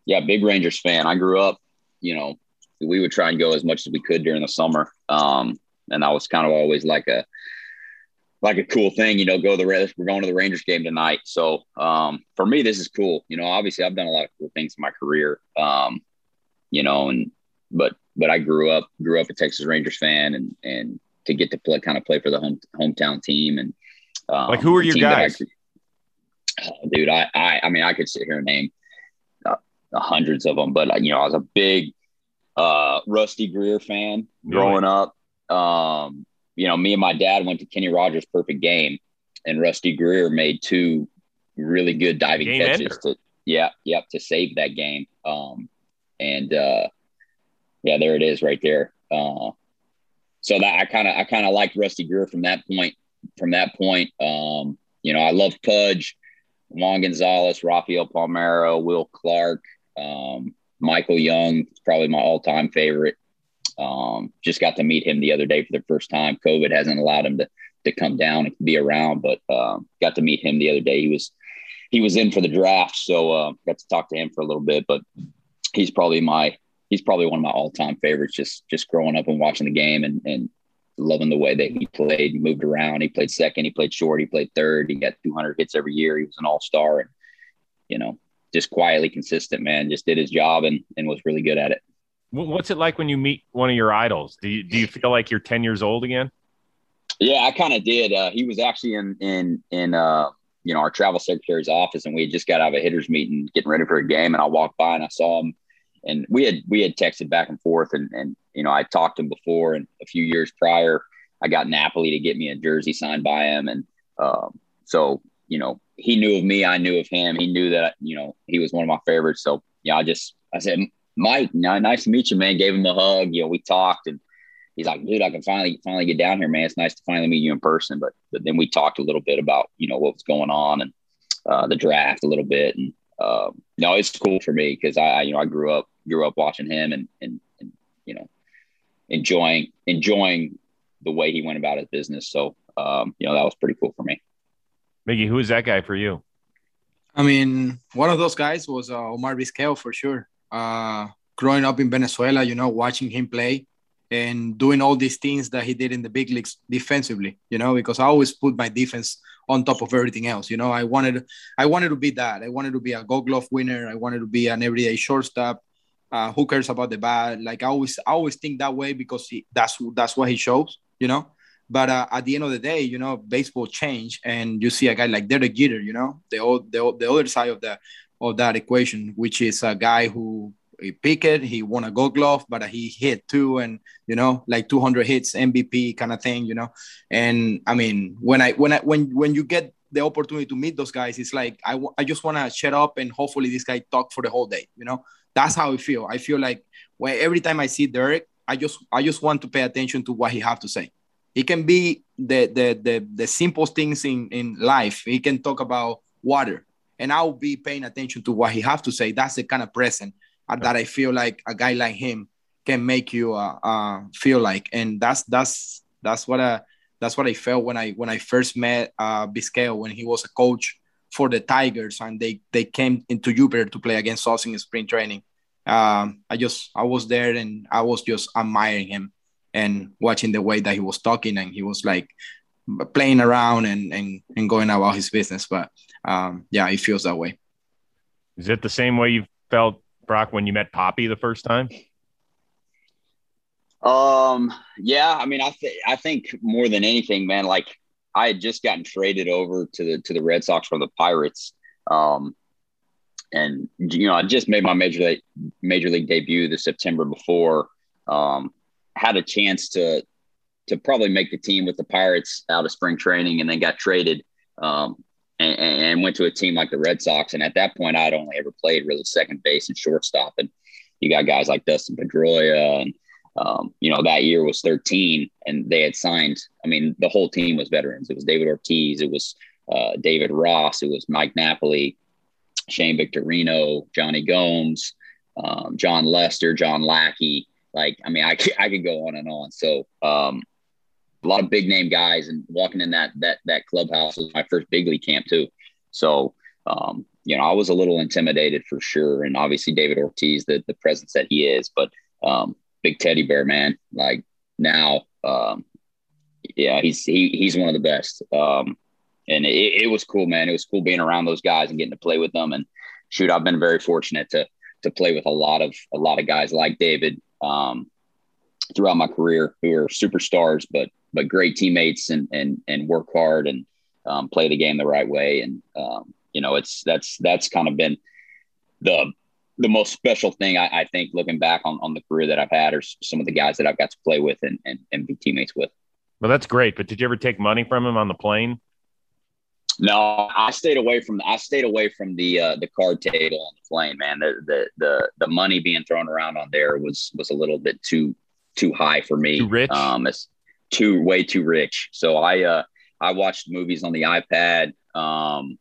yeah, big Rangers fan. I grew up, you know, we would try and go as much as we could during the summer, um, and I was kind of always like a like a cool thing, you know, go to the we're going to the Rangers game tonight. So um, for me, this is cool. You know, obviously I've done a lot of cool things in my career. Um, you know, and but but I grew up grew up a Texas Rangers fan and and to get to play kind of play for the home hometown team and
um, like who are your guys?
I, oh, dude, I, I I mean I could sit here and name uh, hundreds of them, but you know I was a big uh, Rusty Greer fan growing really? up. Um, you know, me and my dad went to Kenny Rogers' perfect game, and Rusty Greer made two really good diving game catches ender. to yeah, yep, to save that game. Um, and uh, yeah, there it is right there. Uh, so that I kind of I kind of liked Rusty Greer from that point. From that point, um, you know, I love Pudge, Juan Gonzalez, Rafael Palmeiro, Will Clark, um, Michael Young, probably my all-time favorite. Um, just got to meet him the other day for the first time. COVID hasn't allowed him to to come down and be around, but um, got to meet him the other day. He was he was in for the draft, so uh, got to talk to him for a little bit. But he's probably my he's probably one of my all time favorites. Just just growing up and watching the game and and loving the way that he played. He moved around. He played second. He played short. He played third. He got 200 hits every year. He was an all star and you know just quietly consistent man. Just did his job and and was really good at it.
What's it like when you meet one of your idols? Do you do you feel like you're ten years old again?
Yeah, I kind of did. Uh, he was actually in in in uh, you know our travel secretary's office, and we had just got out of a hitters meeting, getting ready for a game, and I walked by and I saw him, and we had we had texted back and forth, and and you know I talked to him before, and a few years prior, I got Napoli to get me a jersey signed by him, and um, so you know he knew of me, I knew of him, he knew that you know he was one of my favorites, so yeah, I just I said, Mike, nice to meet you, man. Gave him a hug, you know, we talked and he's like, dude, I can finally finally get down here, man. It's nice to finally meet you in person. But, but then we talked a little bit about you know what was going on and uh, the draft a little bit, and uh, no, it's cool for me because I you know I grew up grew up watching him and and, and you know enjoying enjoying the way he went about his business. So um, you know that was pretty cool for me.
Miggy, who is that guy for you?
I mean, one of those guys was uh, Omar Vizquel for sure. Uh, growing up in Venezuela, you know, watching him play, and doing all these things that he did in the big leagues defensively, you know, because I always put my defense on top of everything else. You know, I wanted I wanted to be that. I wanted to be a gold glove winner. I wanted to be an everyday shortstop. Uh, who cares about the bat? Like I always I always think that way because he, that's that's what he shows, you know. But uh, at the end of the day, you know, baseball changed, and you see a guy like Derek Jeter, you know, the old, the the other side of the of that equation, which is a guy who he picked it, he won a gold glove, but he hit two and you know, like 200 hits, MVP kind of thing, you know. And I mean, when I when I when when you get the opportunity to meet those guys, it's like I, I just want to shut up and hopefully this guy talk for the whole day, you know. That's how I feel. I feel like when every time I see Derek, I just I just want to pay attention to what he have to say. He can be the the the, the simplest things in in life. He can talk about water, and I'll be paying attention to what he have to say. That's the kind of present uh, that I feel like a guy like him can make you uh, uh, feel like, and that's that's that's what I that's what I felt when I when I first met uh, when he was a coach for the Tigers and they they came into Jupiter to play against us in spring training. Um, I just I was there and I was just admiring him and watching the way that he was talking and he was like playing around and and, and going about his business. But um, yeah, it feels that way.
Is it the same way you felt Brock, when you met Papi the first time?
Um, yeah, I mean, I think I think more than anything, man, like I had just gotten traded over to the to the Red Sox from the Pirates. Um, and you know, I just made my major league major league debut the September before. Um, had a chance to to probably make the team with the Pirates out of spring training, and then got traded. Um, and, and, went to a team like the Red Sox. And at that point, I'd only ever played really second base and shortstop. And you got guys like Dustin Pedroia. And, um, you know, that year was 13 and they had signed, I mean, the whole team was veterans. It was David Ortiz, it was uh, David Ross, it was Mike Napoli, Shane Victorino, Johnny Gomes, um, Jon Lester, John Lackey. Like, I mean, I, I could go on and on. So, um, a lot of big name guys and walking in that that that clubhouse was my first big league camp too. So um, you know, I was a little intimidated for sure. And obviously David Ortiz, the the presence that he is, but um, big teddy bear man, like now, um, yeah, he's he, he's one of the best. Um, and it, it was cool, man. It was cool being around those guys and getting to play with them. And shoot, I've been very fortunate to to play with a lot of a lot of guys like David um, throughout my career who are superstars, but but great teammates and and and work hard and um, play the game the right way. And um, you know, it's that's that's kind of been the the most special thing I, I, think looking back on, on the career that I've had or some of the guys that I've got to play with and, and, and be teammates with.
Well, that's great. But did you ever take money from him on the plane?
No, I stayed away from I stayed away from the uh, the card table on the plane, man. The, the the the money being thrown around on there was was a little bit too too high for me.
Too rich.
Um, it's, too way too rich. So I uh I watched movies on the iPad. Um,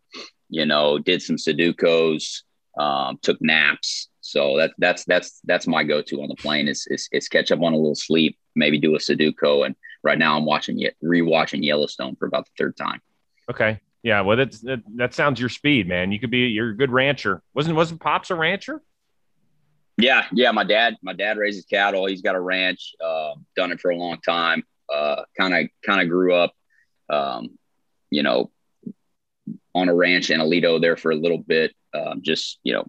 you know, did some Sudokus, um, took naps. So that that's that's that's my go-to on the plane is, is is catch up on a little sleep, maybe do a Sudoku. And right now I'm watching yet rewatching Yellowstone for about the third time.
Okay. Yeah, well, that's, that that sounds your speed, man. You could be you're a good rancher. Wasn't wasn't Pops a rancher?
Yeah, yeah. My dad, my dad raises cattle. He's got a ranch. Uh, done it for a long time kind of kind of grew up, um, you know, on a ranch in Aledo there for a little bit, um, just you know,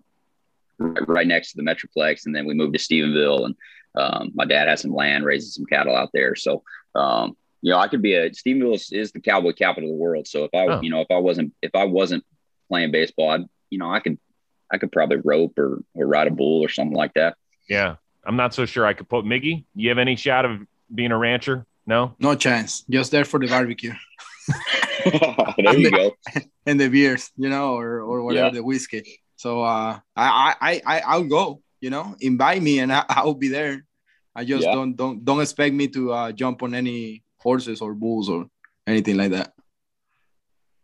right, right, next to the Metroplex, and then we moved to Stephenville, and um, my dad has some land, raises some cattle out there, so. Um, you know, I could be a Stephenville is, is the cowboy capital of the world. So if I, oh. you know, if I wasn't if I wasn't playing baseball, I'd, you know, I could I could probably rope or or ride a bull or something like that.
Yeah, I'm not so sure I could put Miggy. You have any shot of being a rancher? No,
no chance. Just there for the barbecue.
there you
the,
go.
And the beers, you know, or or whatever yeah. the whiskey. So uh, I I I I'll go. You know, invite me and I, will be there. I just yeah. don't don't don't expect me to uh, jump on any horses or bulls or anything like that.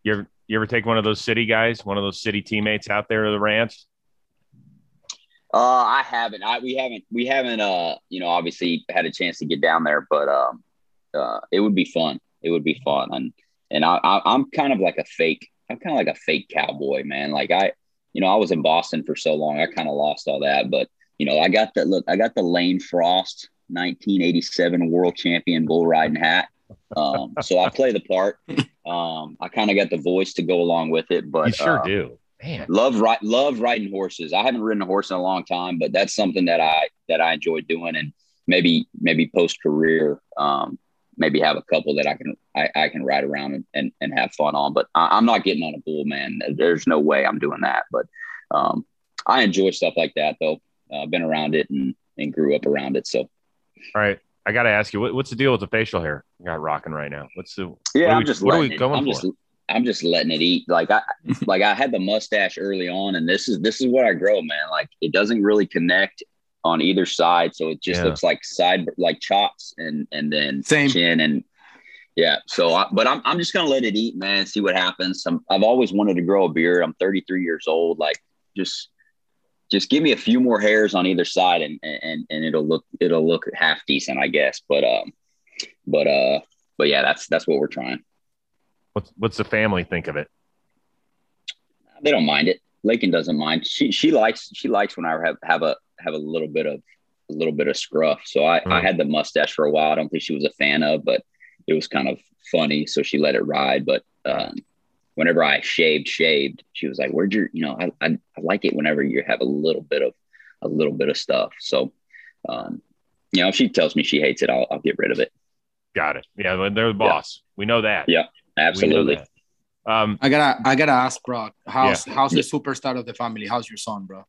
You ever you ever take one of those city guys, one of those city teammates out there to the ranch?
Uh, I haven't. I we haven't we haven't uh you know obviously had a chance to get down there, but um uh it would be fun. It would be fun, and and I, I am kind of like a fake. I'm kind of like a fake cowboy, man. Like I, you know, I was in Boston for so long, I kind of lost all that. But you know, I got the look. I got the Lane Frost 1987 World Champion bull riding hat. Um, so I play the part. Um, I kind of got the voice to go along with it, but
you sure uh, do. Man.
Love right, love riding horses. I haven't ridden a horse in a long time, but that's something that I that I enjoy doing, and maybe maybe post career, um, maybe have a couple that I can I, I can ride around and, and, and have fun on. But I, am not getting on a bull, man. There's no way I'm doing that. But um, I enjoy stuff like that, though. I've uh, been around it and and grew up around it. So,
all right, I got to ask you, what, what's the deal with the facial hair you got rocking right now? What's the
yeah? I'm just what are we going I'm for? Just, I'm just letting it eat. Like I like I had the mustache early on, and this is this is what I grow, man. Like it doesn't really connect on either side, so it just yeah. looks like side like chops and and then
Same.
chin and yeah. So, I, but I'm I'm just gonna let it eat, man. See what happens. I'm, I've always wanted to grow a beard. I'm 33 years old. Like just just give me a few more hairs on either side, and and and it'll look it'll look half decent, I guess. But um, but uh, but yeah, that's that's what we're trying.
What's what's the family think of it?
They don't mind it. Lakyn doesn't mind. She she likes she likes when I have have a have a little bit of a little bit of scruff. So I, mm. I had the mustache for a while. I don't think she was a fan of, but it was kind of funny. So she let it ride. But um, whenever I shaved, shaved, she was like, "Where'd your, you know, I, I, I like it whenever you have a little bit of a little bit of stuff." So, um, you know, if she tells me she hates it, I'll, I'll get rid of it.
Got it. Yeah, they're the boss. Yeah. We know that.
Yeah, absolutely. That.
Um, I gotta, I gotta ask, bro. How's yeah. how's the superstar of the family? How's your son, bro?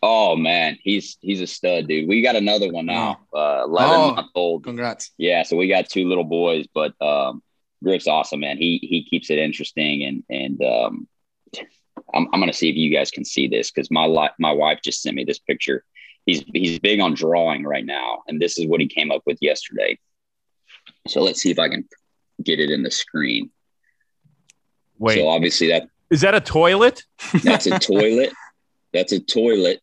Oh man, he's he's a stud, dude. We got another one now, uh, eleven oh, month old.
Congrats.
Yeah, so we got two little boys, but um, Griff's awesome, man. He he keeps it interesting, and and um, I'm I'm gonna see if you guys can see this because my li- my wife just sent me this picture. He's he's big on drawing right now, and this is what he came up with yesterday. So let's see if I can get it in the screen.
Wait.
So obviously that
is that a toilet?
That's a toilet. That's a toilet,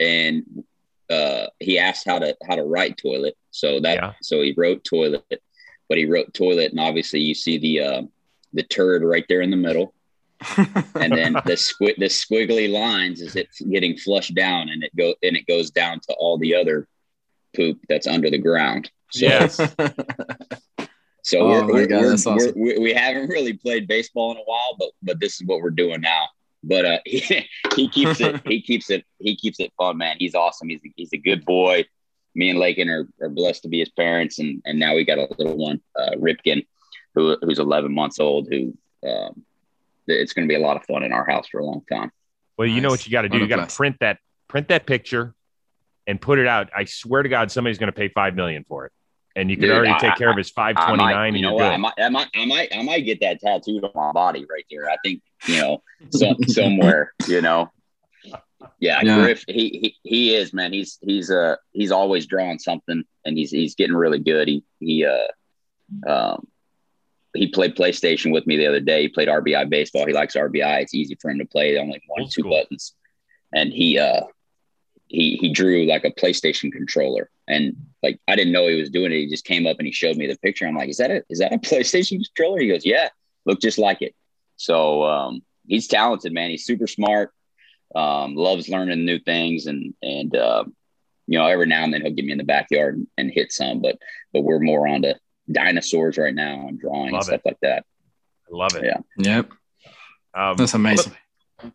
and uh, he asked how to how to write toilet. So that yeah. so he wrote toilet, but he wrote toilet, and obviously you see the uh, the turd right there in the middle, and then the squi- the squiggly lines is it getting flushed down, and it go and it goes down to all the other poop that's under the ground.
So, yes.
So oh we're, we're, God, we're, awesome. we're, we have not really played baseball in a while, but but this is what we're doing now. But uh, he, he keeps it he keeps it he keeps it fun, man. He's awesome. He's he's a good boy me and Lakyn are, are blessed to be his parents, and and now we got a little one, uh, Ripkin, who who's 11 months old. Who um, it's going to be a lot of fun in our house for a long time.
Well, you know what you got to do. You got to print that print that picture and put it out. I swear to God, somebody's going to pay five million for it, and you can Dude, already I, take care I, of his five twenty nine. You know what? I
might, I might, I might, I might get that tattooed on my body right here. I think you know, some, somewhere. You know, yeah, yeah. Griff, he, he he is man. He's he's uh he's always drawing something, and he's he's getting really good. He he uh um he played PlayStation with me the other day. He played RBI baseball. He likes RBI. It's easy for him to play. Only one Old two school. buttons, and he uh he he drew like a PlayStation controller, and like I didn't know he was doing it. He just came up and he showed me the picture. I'm like, is that a is that a PlayStation controller? He goes, yeah, look just like it. So um, he's talented, man. He's super smart um, loves learning new things and and uh, you know every now and then he'll get me in the backyard and, and hit some but but we're more on to dinosaurs right now and drawing love and stuff
it.
like that
I love it
yeah yep um, that's amazing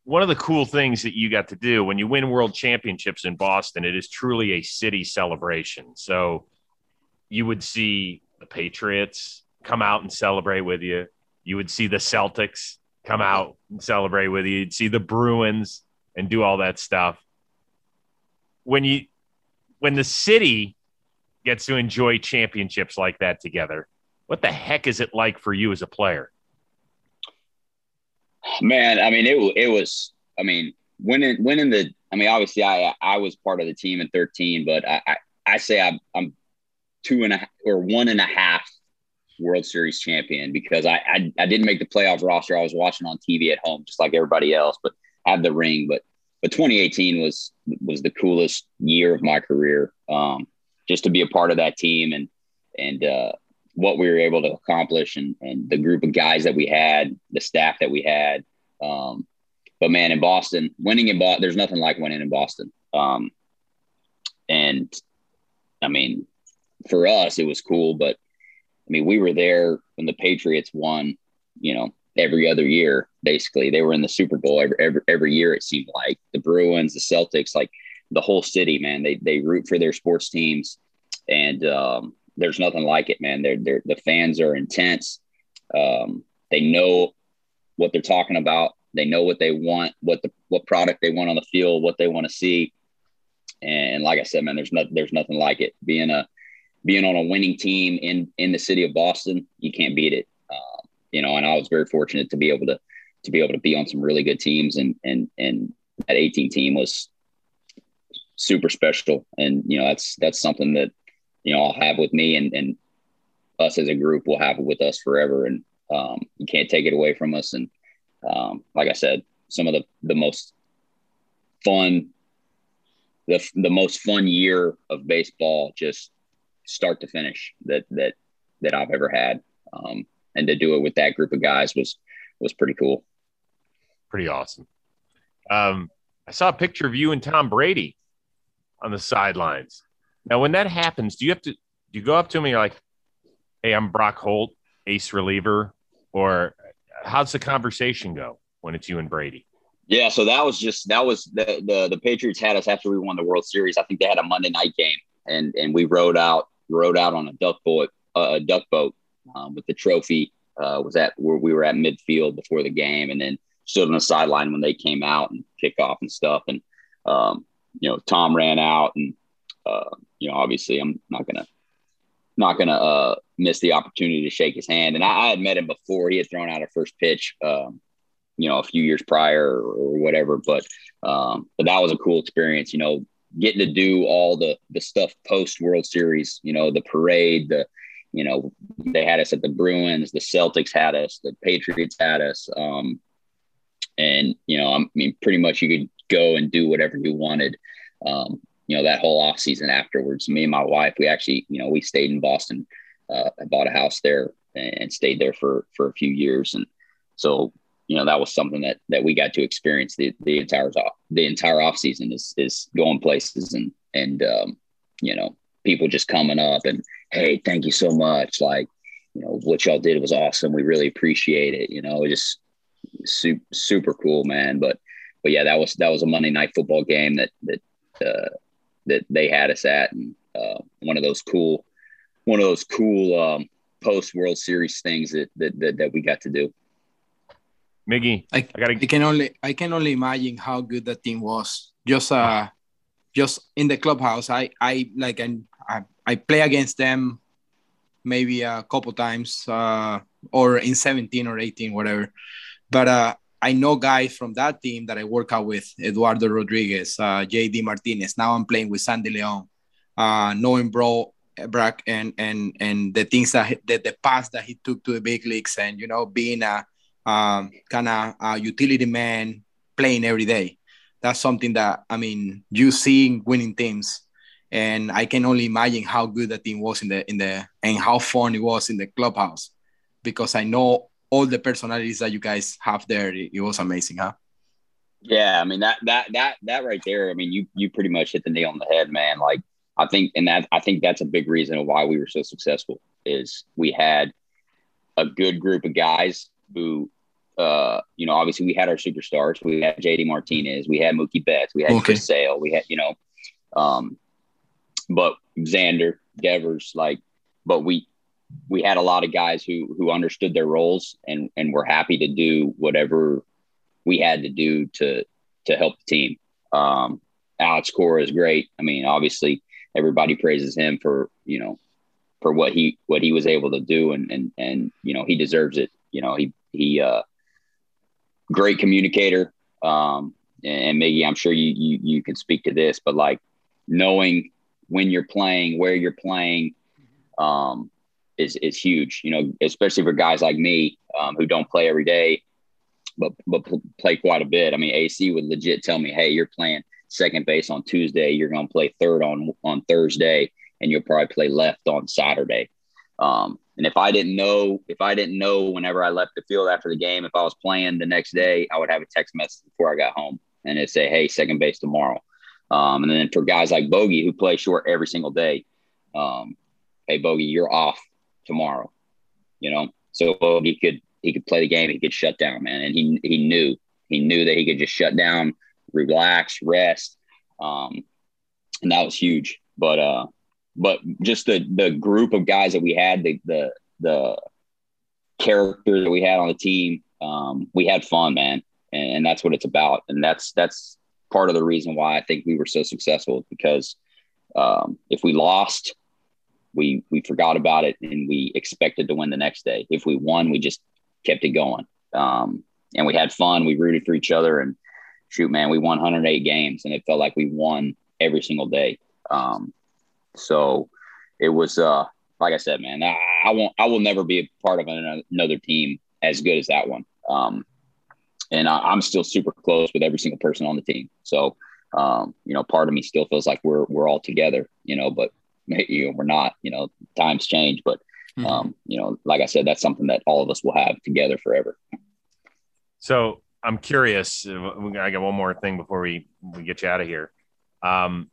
one of the cool things that you got to do when you win world championships in Boston, it is truly a city celebration. So you would see the Patriots, come out and celebrate with you. You would see the Celtics come out and celebrate with you. You'd see the Bruins and do all that stuff. When you when the city gets to enjoy championships like that together, what the heck is it like for you as a player?
Man, I mean, it it was. I mean, winning winning the. I mean, obviously, I I was part of the team in thirteen, but I I, I say I'm I'm two and a or one and a half World Series champion because I, I, I didn't make the playoff roster. I was watching on TV at home just like everybody else, but had the ring. But but 2018 was was the coolest year of my career. Um, just to be a part of that team and and uh, what we were able to accomplish and and the group of guys that we had, the staff that we had. Um, but man, in Boston, winning in Boston, there's nothing like winning in Boston. Um, and I mean, for us, it was cool, but I mean, we were there when the Patriots won, you know, every other year, basically. They were in the Super Bowl every, every, every year, it seemed like. The Bruins, the Celtics, like the whole city, man, they, they root for their sports teams. And um, there's nothing like it, man. They're, they're, the fans are intense. Um, they know what they're talking about. They know what they want, what the what product they want on the field, what they want to see. And like I said, man, there's no, there's nothing like it. Being a being on a winning team in in the city of Boston, you can't beat it. Uh, you know, and I was very fortunate to be able to to be able to be on some really good teams, and and and that 18 team was super special, and you know that's that's something that you know I'll have with me, and and us as a group will have it with us forever, and um, you can't take it away from us. And um, like I said, some of the the most fun the the most fun year of baseball just start to finish that that that I've ever had. Um, and to do it with that group of guys was was pretty cool.
Pretty awesome. Um, I saw a picture of you and Tom Brady on the sidelines. Now, when that happens, do you have to do you go up to him and you're like, "Hey, I'm Brock Holt, ace reliever," or how's the conversation go when it's you and Brady?
Yeah, so that was just that was the the the Patriots had us after we won the World Series. I think they had a Monday night game, and and we rode out rode out on a duck boat, uh, a duck boat um, with the trophy. Uh, was at where we were at midfield before the game, and then stood on the sideline when they came out and kick off and stuff. And um, you know, Tom ran out, and uh, you know, obviously, I'm not gonna not gonna uh, miss the opportunity to shake his hand. And I, I, had met him before; he had thrown out a first pitch, um, you know, a few years prior or, or whatever. But um, but that was a cool experience. You know, getting to do all the the stuff post World Series. You know, the parade, the you know they had us at the Bruins, the Celtics had us, the Patriots had us, um, and you know, I mean, pretty much you could go and do whatever you wanted. Um, you know, that whole off season afterwards. Me and my wife, we actually, you know, we stayed in Boston. Uh, bought a house there and stayed there for for a few years, and so you know that was something that that we got to experience the the entire the entire off season is is going places and and um, you know people just coming up and hey thank you so much like you know what y'all did was awesome we really appreciate it you know it just super super cool man but but yeah that was that was a Monday night football game that that uh, that they had us at and uh, one of those cool one of those cool um, post World Series things that, that that that we got to do.
Miggy,
I, I, gotta... I can only I can only imagine how good that team was. Just uh, just in the clubhouse, I I like and I, I play against them maybe a couple times uh, or in 17 or 18 whatever but uh, i know guys from that team that i work out with eduardo rodriguez uh, jd martinez. Now i'm playing with sandy leon. Uh, knowing bro Brock and and and the things that the, the path that he took to the big leagues and you know being a um, kind of a utility man playing every day. That's something that I mean you seeing winning teams, and I can only imagine how good that team was in the in the and how fun it was in the clubhouse, because I know all the personalities that you guys have there. It, it was amazing, huh?
Yeah, I mean that that that that right there. I mean you you pretty much hit the nail on the head, man. Like I think, and that I think that's a big reason why we were so successful is we had a good group of guys who, uh, you know, obviously we had our superstars. We had JD Martinez, we had Mookie Betts, we had okay. Chris Sale, we had, you know, um, but Xander, Devers, like, but we, we had a lot of guys who who understood their roles and and were happy to do whatever we had to do to to help the team. Um, Alex Cora is great. I mean, obviously, everybody praises him for you know for what he what he was able to do, and and and you know he deserves it. You know, he he uh, great communicator. Um, and Miggy, I'm sure you you you can speak to this, but like knowing when you're playing, where you're playing, um, is is huge. You know, especially for guys like me um, who don't play every day, but but play quite a bit. I mean, AC would legit tell me, "Hey, you're playing second base on Tuesday. You're going to play third on on Thursday, and you'll probably play left on Saturday." Um, and if I didn't know, if I didn't know whenever I left the field after the game, if I was playing the next day, I would have a text message before I got home and it'd say, "Hey, second base tomorrow." Um, and then for guys like Bogey who play short every single day, um, "Hey, Bogey, you're off tomorrow." You know, so he could he could play the game, he could shut down, man, and he he knew he knew that he could just shut down, relax, rest, um, and that was huge. But uh, but just the the group of guys that we had, the the the character that we had on the team, um, we had fun, man, and, and that's what it's about. And that's that's part of the reason why I think we were so successful because um, if we lost, we we forgot about it and we expected to win the next day. If we won, we just kept it going. Um, and we had fun. We rooted for each other and shoot, man, we won 108 games and it felt like we won every single day. Um, so it was, uh, like I said, man, I, I, won't, I will never be a part of another team as good as that one. Um, and I, am still super close with every single person on the team. So, um, you know, part of me still feels like we're, we're all together, you know, but you know, we're not, you know, times change, but, mm-hmm. um, you know, like I said, that's something that all of us will have together forever.
So I'm curious. I got one more thing before we, we get you out of here. Um,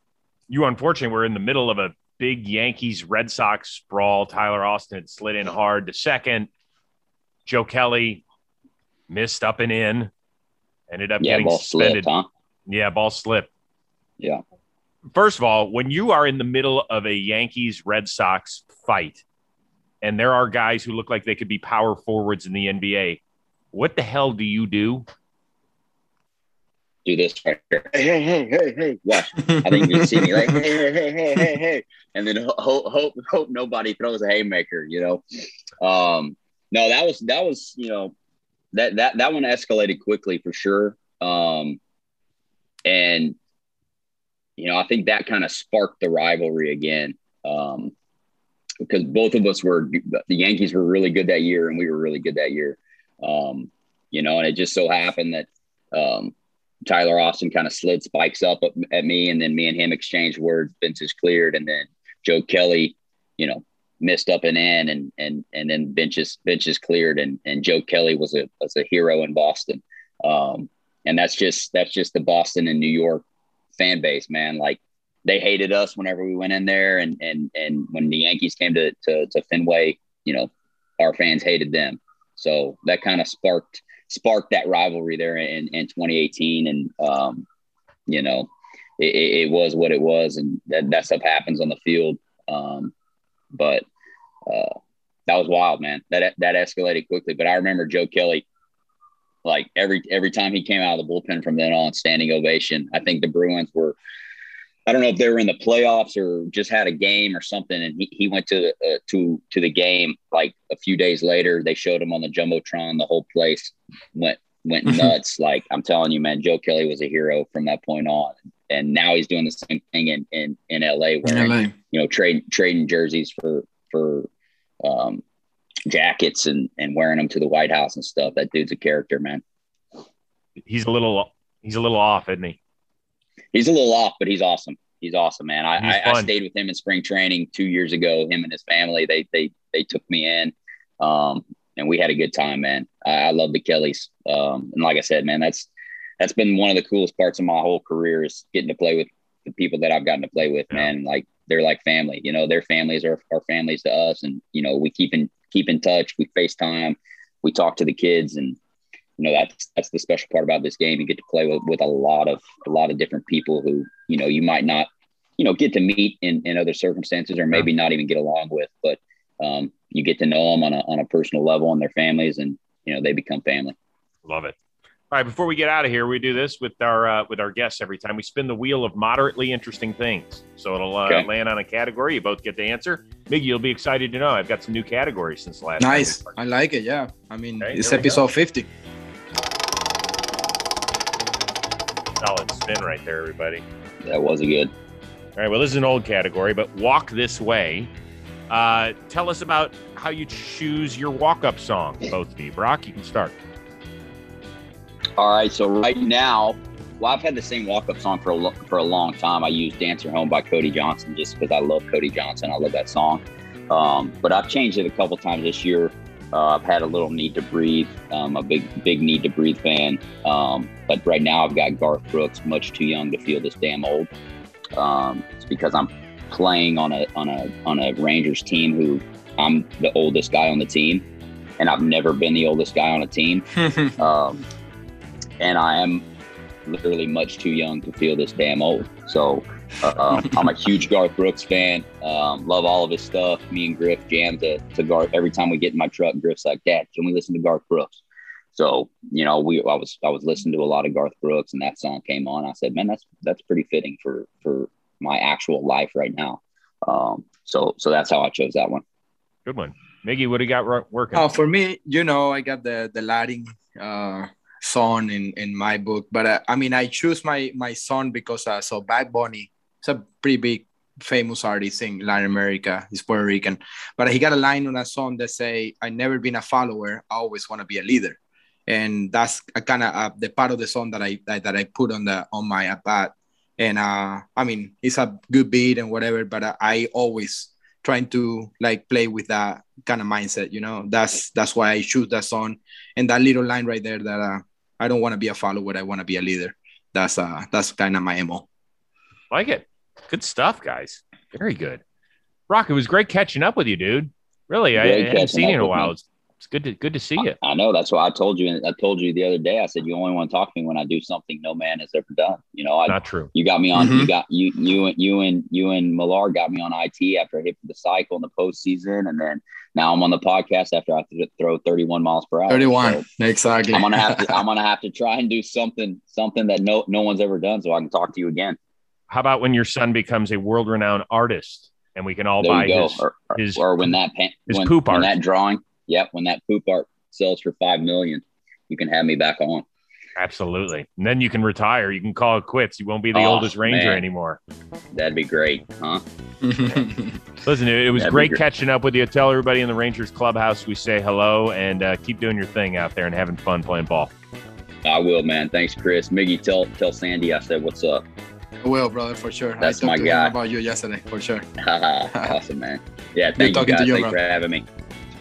you unfortunately were in the middle of a big Yankees Red Sox sprawl. Tyler Austin had slid in hard to second. Joe Kelly missed up and in, ended up yeah, getting suspended. Slipped, huh? Yeah, ball slip.
Yeah.
First of all, when you are in the middle of a Yankees Red Sox fight, and there are guys who look like they could be power forwards in the NBA, what the hell do you do?
do this right here. Hey, hey, hey, hey, hey. Watch. I think you see me like, hey, hey, hey, hey, hey, hey. And then hope, hope, hope nobody throws a haymaker, you know? Um, no, that was, that was, you know, that, that, that one escalated quickly for sure. Um, and, you know, I think that kind of sparked the rivalry again. Um, because both of us were, the Yankees were really good that year and we were really good that year. Um, you know, and it just so happened that, um, Tyler Austin kind of slid spikes up at, me, and then me and him exchanged words. Benches cleared, and then Joe Kelly, you know, missed up and in, and and and then benches benches cleared, and and Joe Kelly was a was a hero in Boston, um, and that's just that's just the Boston and New York fan base, man. Like they hated us whenever we went in there, and and and when the Yankees came to to, to Fenway, you know, our fans hated them. So that kind of sparked sparked that rivalry there in, in 2018. And, um, you know, it, it, was what it was. And that, that stuff happens on the field. Um, but uh, that was wild, man. That, that escalated quickly. But I remember Joe Kelly, like every every time he came out of the bullpen from then on, standing ovation. I think the Bruins were – I don't know if they were in the playoffs or just had a game or something, and he, he went to uh, to to the game like a few days later. They showed him on the jumbotron. The whole place went went nuts. like I'm telling you, man, Joe Kelly was a hero from that point on, and now he's doing the same thing in in, in LA, wearing LA. you know trade trading jerseys for for um, jackets and and wearing them to the White House and stuff. That dude's a character, man.
He's a little he's a little off, isn't he?
he's a little off, but he's awesome. He's awesome, man. I, I, I, stayed with him in spring training two years ago. Him and his family, they they they took me in, um, and we had a good time, man. I, I love the Kellys, um, and like I said, man, that's that's been one of the coolest parts of my whole career is getting to play with the people that I've gotten to play with, yeah. man. Like they're like family, you know. Their families are, are families to us, and you know we keep in keep in touch. We FaceTime, we talk to the kids, and you know that's that's the special part about this game. You get to play with, with a lot of a lot of different people who you know you might not you know get to meet in in other circumstances or maybe not even get along with, but um, you get to know them on a on a personal level and their families, and you know they become family.
Love it. All right, before we get out of here, we do this with our uh, with our guests every time. We spin the wheel of moderately interesting things. So it'll uh, okay. land on a category. You both get the answer. Miggy, you'll be excited to know I've got some new categories since last.
Nice, I like it. Yeah, I mean okay, it's episode go. fifty.
Solid spin right there, everybody.
That was a good.
All right, well, this is an old category, but walk this way. Uh, tell us about how you choose your walk-up song, both of you. Brock, you can start.
All right, so right now, well, I've had the same walk up song for a, for a long time. I use Dance Her Home by Cody Johnson just because I love Cody Johnson. I love that song. Um, but I've changed it a couple times this year. Uh, I've had a little Need to Breathe. I'm a big, big Need to Breathe fan. Um, but right now, I've got Garth Brooks, Much Too Young to Feel This Damn Old. Um, it's because I'm playing on a on a on a Rangers team who I'm the oldest guy on the team, and I've never been the oldest guy on a team. and I am literally much too young to feel this damn old. So uh, um, I'm a huge Garth Brooks fan. Um, love all of his stuff. Me and Griff jam to, to Garth every time we get in my truck. Griff's like, "Dad, can we listen to Garth Brooks?" So you know, we I was I was listening to a lot of Garth Brooks, and that song came on. I said, "Man, that's that's pretty fitting for for my actual life right now." Um, so so that's how I chose that one.
Good one, Miggy. What do you got working?
Oh, for me, you know, I got the the Latin uh, son in in my book. But uh, i mean i choose my my son because uh, so bad bunny is a pretty big famous artist in latin america. He's puerto rican. But he got a line on a song that say i never been a follower i always want to be a leader. And that's a kind of uh, the part of the song that i that, that i put on the on my ipad. And uh i mean it's a good beat and whatever but uh, i always trying to like play with that kind of mindset you know? That's that's why i choose that song. And that little line right there that uh I don't want to be a follower. I want to be a leader. That's uh that's kind of my mo.
Like it. Good stuff, guys. Very good. Rock, it was great catching up with you, dude. Really, great I, I haven't seen you in a while. It's, it's, good to good to see you.
I, I know. That's why I told you. I told you the other day. I said you only want to talk to me when I do something no man has ever done. You know, I,
not true.
You got me on. Mm-hmm. You got you you and you and you and Millar got me on IT after I hit the cycle in the postseason, and then now I'm on the podcast after I throw 31 miles per hour.
31, so exactly.
I'm gonna have to. I'm gonna have to try and do something, something that no no one's ever done, so I can talk to you again.
How about when your son becomes a world-renowned artist, and we can all there buy his,
or,
his
or when that pan,
his
when,
poop
when
art.
that drawing, yep, when that poop art sells for five million, you can have me back on.
Absolutely. And then you can retire. You can call it quits. You won't be the oh, oldest Ranger man. anymore.
That'd be great, huh?
Listen, it, was great, great, catching up with you. Tell everybody in the Rangers clubhouse we say hello and uh, keep doing your thing out there and having fun playing ball.
I will, man. Thanks, Chris. Miggy, tell tell Sandy I said what's up.
I will, brother, for sure.
That's my guy.
about you yesterday, for sure.
awesome, man. Yeah, thank you guys. You, Thanks bro. for having me.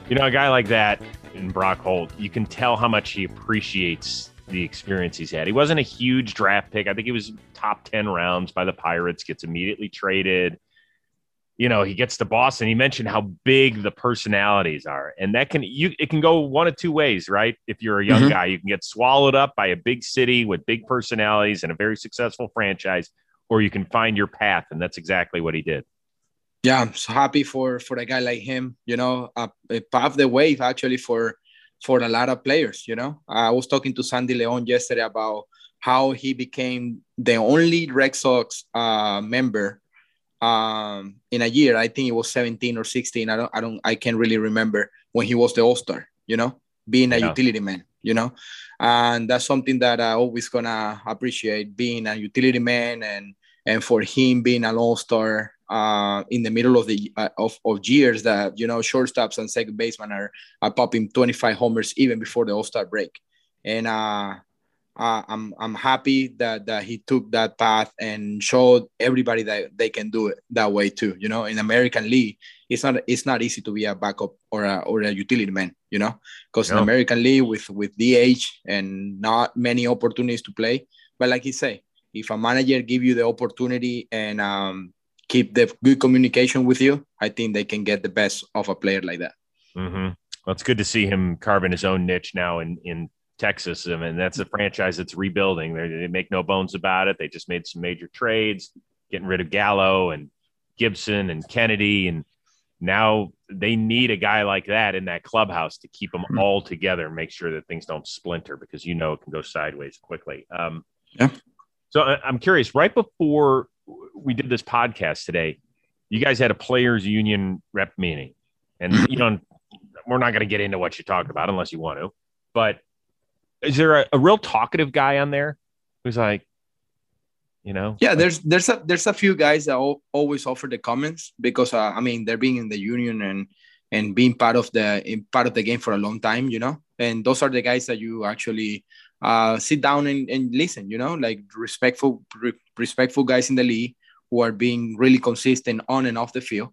You know, a guy like that in Brock Holt, you can tell how much he appreciates the experience he's had. He wasn't a huge draft pick. I think he was top 10 rounds by the Pirates, gets immediately traded. You know, he gets to Boston. He mentioned how big the personalities are. And that can you it can go one of two ways, right? If you're a young mm-hmm. guy, you can get swallowed up by a big city with big personalities and a very successful franchise, or you can find your path. And that's exactly what he did.
Yeah, I'm so happy for for a guy like him. You know, uh, paved the way actually for for a lot of players. You know, I was talking to Sandy Leon yesterday about how he became the only Red Sox uh, member um, in a year. I think it was 17 or 16. I don't, I don't, I can't really remember when he was the All Star. You know, being a yeah. utility man. You know, and that's something that I always gonna appreciate being a utility man and and for him being an All Star uh, in the middle of the uh, of, of years that you know shortstops and second baseman are, are popping 25 homers even before the all-star break. And uh, uh, I'm, I'm happy that, that he took that path and showed everybody that they can do it that way too you know. In american league it's not it's not easy to be a backup or a, or a utility man you know because no. in american league with with dh and not many opportunities to play. But like you say if a manager give you the opportunity and um, keep the good communication with you, I think they can get the best of a player like that.
Mm-hmm. Well, it's good to see him carving his own niche now in in Texas. I mean, that's a franchise that's rebuilding. They, they make no bones about it. They just made some major trades, getting rid of Gallo and Gibson and Kennedy, and now they need a guy like that in that clubhouse to keep them mm-hmm. all together and make sure that things don't splinter because you know it can go sideways quickly. Um,
yeah.
So I'm curious. Right before we did this podcast today, you guys had a players' union rep meeting, and mm-hmm. you know we're not going to get into what you talked about unless you want to. But is there a, a real talkative guy on there who's like, you know
yeah there's there's a there's a few guys that always offer the comments because uh, i mean they're being in the union and and being part of the in part of the game for a long time you know and those are the guys that you actually uh, sit down and, and listen you know like respectful re- respectful guys in the league who are being really consistent on and off the field.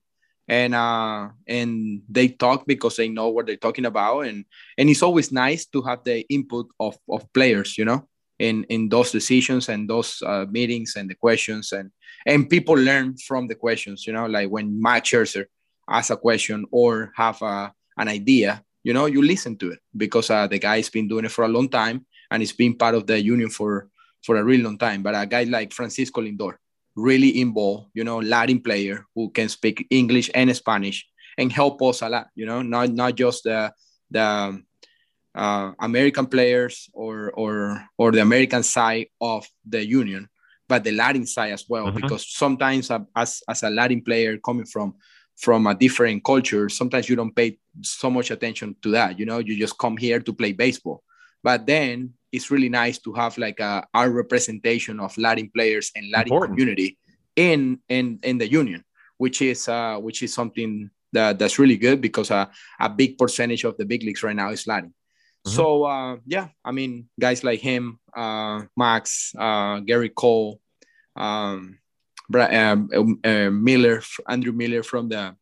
And uh and they talk because they know what they're talking about. And and it's always nice to have the input of of players you know in in those decisions and those uh, meetings and the questions. And and people learn from the questions you know like when Max Scherzer a question or have a, an idea you know you listen to it because uh, the guy's been doing it for a long time and he's been part of the union for for a really long time but a guy like Francisco Lindor really involved you know Latin player who can speak English and Spanish and help us a lot you know not not just the the uh, American players or or or the American side of the union, but the Latin side as well. Mm-hmm. Because sometimes, as as a Latin player coming from from a different culture, sometimes you don't pay so much attention to that. You know, you just come here to play baseball. But then it's really nice to have like a our representation of Latin players and Latin Important. community in in in the union, which is uh, which is something that, that's really good because uh, a big percentage of the big leagues right now is Latin. Mm-hmm. So uh, yeah, I mean, guys like him, uh, Max, uh, Gerrit Cole, um, um, um, uh, Miller, Andrew Miller from the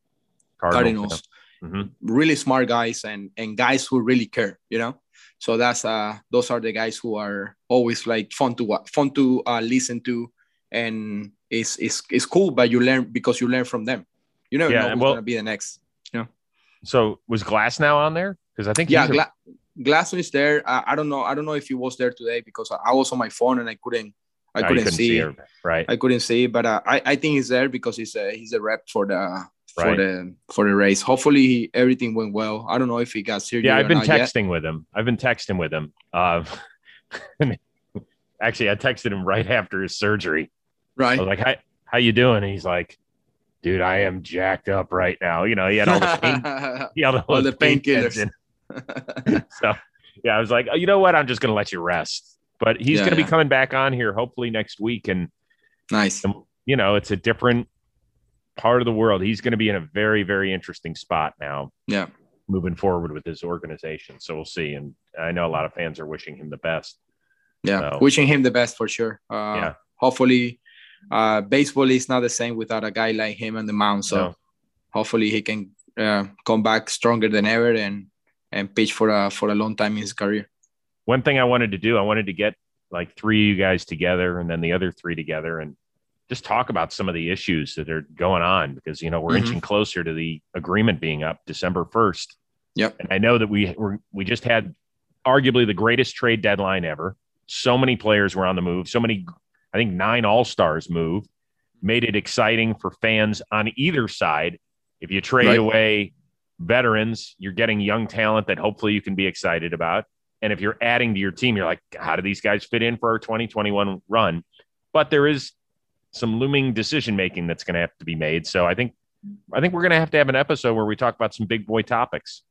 Cardinals, yeah. mm-hmm. really smart guys and and guys who really care, you know. So that's uh, those are the guys who are always like fun to fun to uh, listen to, and it's, it's it's cool. But you learn because you learn from them. You never yeah, know who's well, gonna be the next. You know.
So was Glasnow on there? Because I think
yeah, Gla- Glasnow is there. I, I, don't know. I don't know if he was there today because I was on my phone and I couldn't. I oh, couldn't, couldn't, see. see
right.
I couldn't see, but uh, I I think he's there because he's a he's a rep for the for right. the for the Rays. Hopefully everything went well. I don't know if he got surgery.
Yeah, I've been texting yet. with him. I've been texting with him. Uh, actually, I texted him right after his surgery.
Right.
like, "How how you doing?" And he's like, "Dude, I am jacked up right now." You know, he had all the pain. he had all, all the painkillers. so yeah, I was like, oh, you know what? I'm just going to let you rest. But he's yeah, going to yeah. be coming back on here hopefully next week. And
nice.
And, you know, it's a different part of the world. He's going to be in a very, very interesting spot now.
Yeah.
Moving forward with his organization. So we'll see. And I know a lot of fans are wishing him the best.
Yeah. So, wishing him the best for sure. Uh, yeah. Hopefully, uh, baseball is not the same without a guy like him on the mound. So no. hopefully he can uh, come back stronger than ever and and pitch for a for a long time in his career.
One thing I wanted to do, I wanted to get like three of you guys together and then the other three together and just talk about some of the issues that are going on because you know we're mm-hmm. inching closer to the agreement being up December 1st.
Yep.
And I know that we were we just had arguably the greatest trade deadline ever. So many players were on the move. So many I think nine all-stars moved. Made it exciting for fans on either side. If you trade right. away veterans, you're getting young talent that hopefully you can be excited about. And if you're adding to your team, you're like, how do these guys fit in for our 2021 run? But there is some looming decision making that's going to have to be made. So I think I think we're going to have to have an episode where we talk about some big boy topics.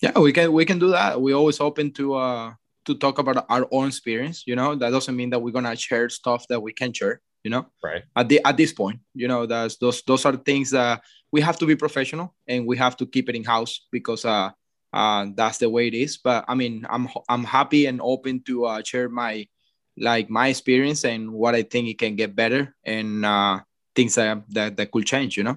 Yeah, we can we can do that. We're always open to uh to talk about our own experience. You know, that doesn't mean that we're gonna share stuff that we can share you know
right
at the at this point you know that's those those are things that we have to be professional and we have to keep it in house because uh uh that's the way it is but i mean i'm i'm happy and open to uh, share my like my experience and what i think it can get better and uh things that that, that could change you know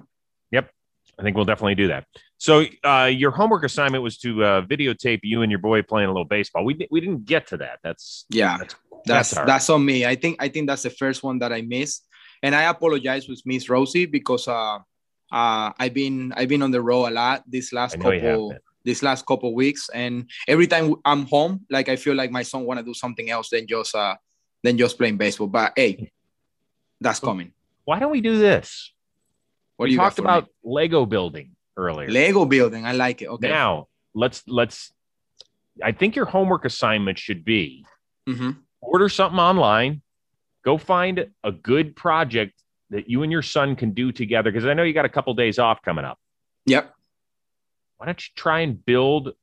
yep i think we'll definitely do that so uh, your homework assignment was to uh, videotape you and your boy playing a little baseball. We, we didn't get to that. That's
yeah. That's that's that's, that's, on me. I think I think that's the first one that I missed, and I apologize with Miss Rosie because uh, uh, I've been I've been on the road a lot this last couple this last couple weeks, and every time I'm home, like I feel like my son want to do something else than just uh than just playing baseball. But hey, that's coming.
Why don't we do this? What we talked about me? Lego building earlier.
Lego building. I like it. Okay.
Now let's let's. I think your homework assignment should be
mm-hmm.
order something online, go find a good project that you and your son can do together. Because I know you got a couple days off coming up.
Yep.
Why don't you try and build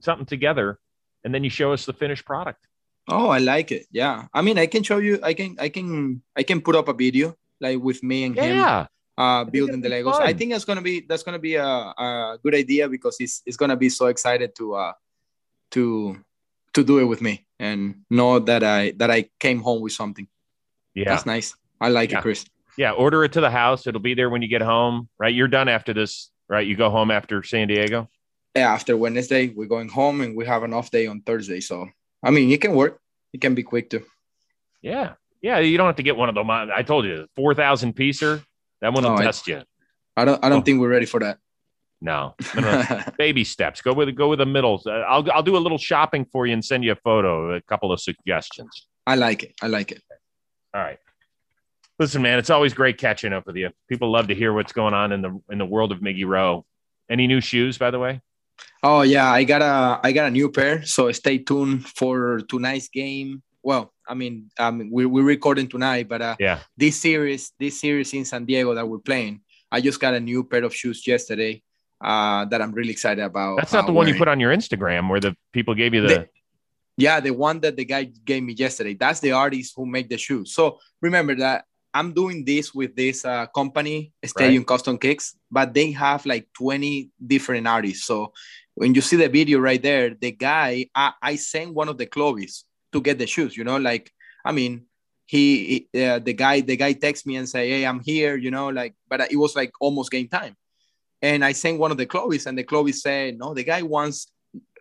something together, and then you show us the finished product?
Oh, I like it. Yeah. I mean, I can show you. I can. I can. I can put up a video like with me and
yeah.
him uh, building the Legos. Fun. I think that's gonna be that's gonna be a, a good idea because he's he's gonna be so excited to uh to to do it with me and know that I that I came home with something.
Yeah,
that's nice. I like yeah. it, Chris.
Yeah, order it to the house. It'll be there when you get home. Right, you're done after this. Right, you go home after San Diego.
Yeah, after Wednesday, we're going home and we have an off day on Thursday. So I mean, it can work. It can be quick too.
Yeah, yeah. You don't have to get one of them. I told you, four thousand piecer that one will no, test
I,
you.
I don't. I don't oh. think we're ready for that.
No, baby steps. Go with go with the middles. Uh, I'll I'll do a little shopping for you and send you a photo, a couple of suggestions.
I like it. I like it.
All right. Listen, man, it's always great catching up with you. People love to hear what's going on in the in the world of Miggy Rowe. Any new shoes, by the way?
Oh yeah, I got a I got a new pair. So stay tuned for tonight's game. Well, I mean, um, we, we're recording tonight, but uh,
yeah,
this series, this series in San Diego that we're playing, I just got a new pair of shoes yesterday uh, that I'm really excited about.
That's not uh, the one you put on your Instagram where the people gave you the, the.
yeah, the one that the guy gave me yesterday. That's the artist who make the shoes. So remember that I'm doing this with this uh, company, Stadium right. Custom Kicks, but they have like 20 different artists. So when you see the video right there, the guy, I, I sent one of the clothes to get the shoes. You know, like I mean, he uh, the guy the guy texts me and say, "Hey, I'm here." You know, like, but it was like almost game time, and I sent one of the clothes, and the clothes said, "No, the guy wants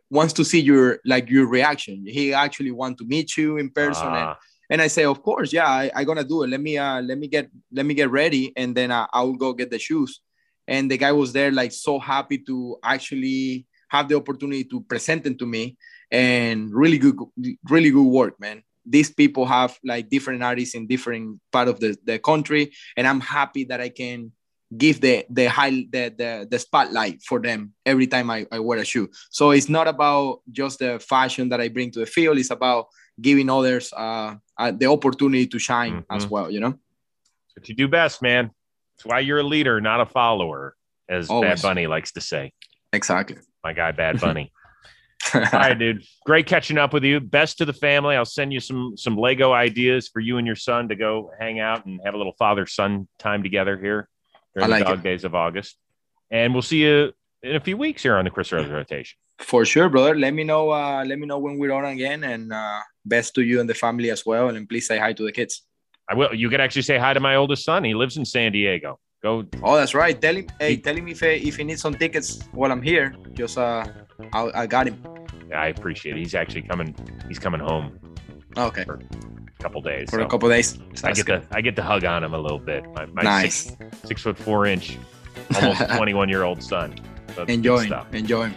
wants to see your like your reaction. He actually want to meet you in person." And, ah. and I say, "Of course, yeah, I, I gonna do it. Let me uh let me get let me get ready, and then uh, I'll go get the shoes." And the guy was there, like so happy to actually have the opportunity to present them to me and really good really good work man these people have like different artists in different part of the, the country and i'm happy that i can give the the high the, the the spotlight for them every time I, I wear a shoe so it's not about just the fashion that i bring to the field it's about giving others uh, uh the opportunity to shine mm-hmm. as well you know
That's what you do best man that's why you're a leader not a follower as Always. bad bunny likes to say
exactly
my guy bad bunny All right, dude. Great catching up with you. Best to the family. I'll send you some some Lego ideas for you and your son to go hang out and have a little father son time together here during like the dog it. days of August. And we'll see you in a few weeks here on the Chris Rose rotation.
For sure, brother. Let me know. Uh, let me know when we're on again. And uh, best to you and the family as well. And please say hi to the kids.
I will. You can actually say hi to my oldest son. He lives in San Diego. Go.
Oh, that's right. Tell him. Hey, tell him if if he needs some tickets while I'm here. Just uh, I, I got him.
I appreciate it. He's actually coming. He's coming home.
Okay.
For a couple days.
For so a couple days.
I get good. to I get to hug on him a little bit. My, my
nice.
Six, six, foot four inch, almost 21 year old son.
So Enjoying. Enjoying.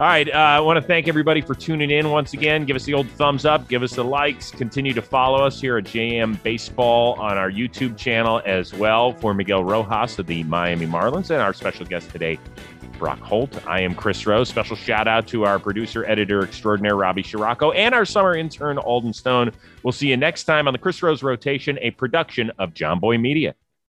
All right. Uh, I want to thank everybody for tuning in once again. Give us the old thumbs up. Give us the likes. Continue to follow us here at JM Baseball on our YouTube channel as well for Miguel Rojas of the Miami Marlins and our special guest today, Brock Holt. I am Chris Rose. Special shout out to our producer, editor extraordinaire, Robbie Scirocco, and our summer intern, Alden Stone. We'll see you next time on the Chris Rose Rotation, a production of Jomboy Media.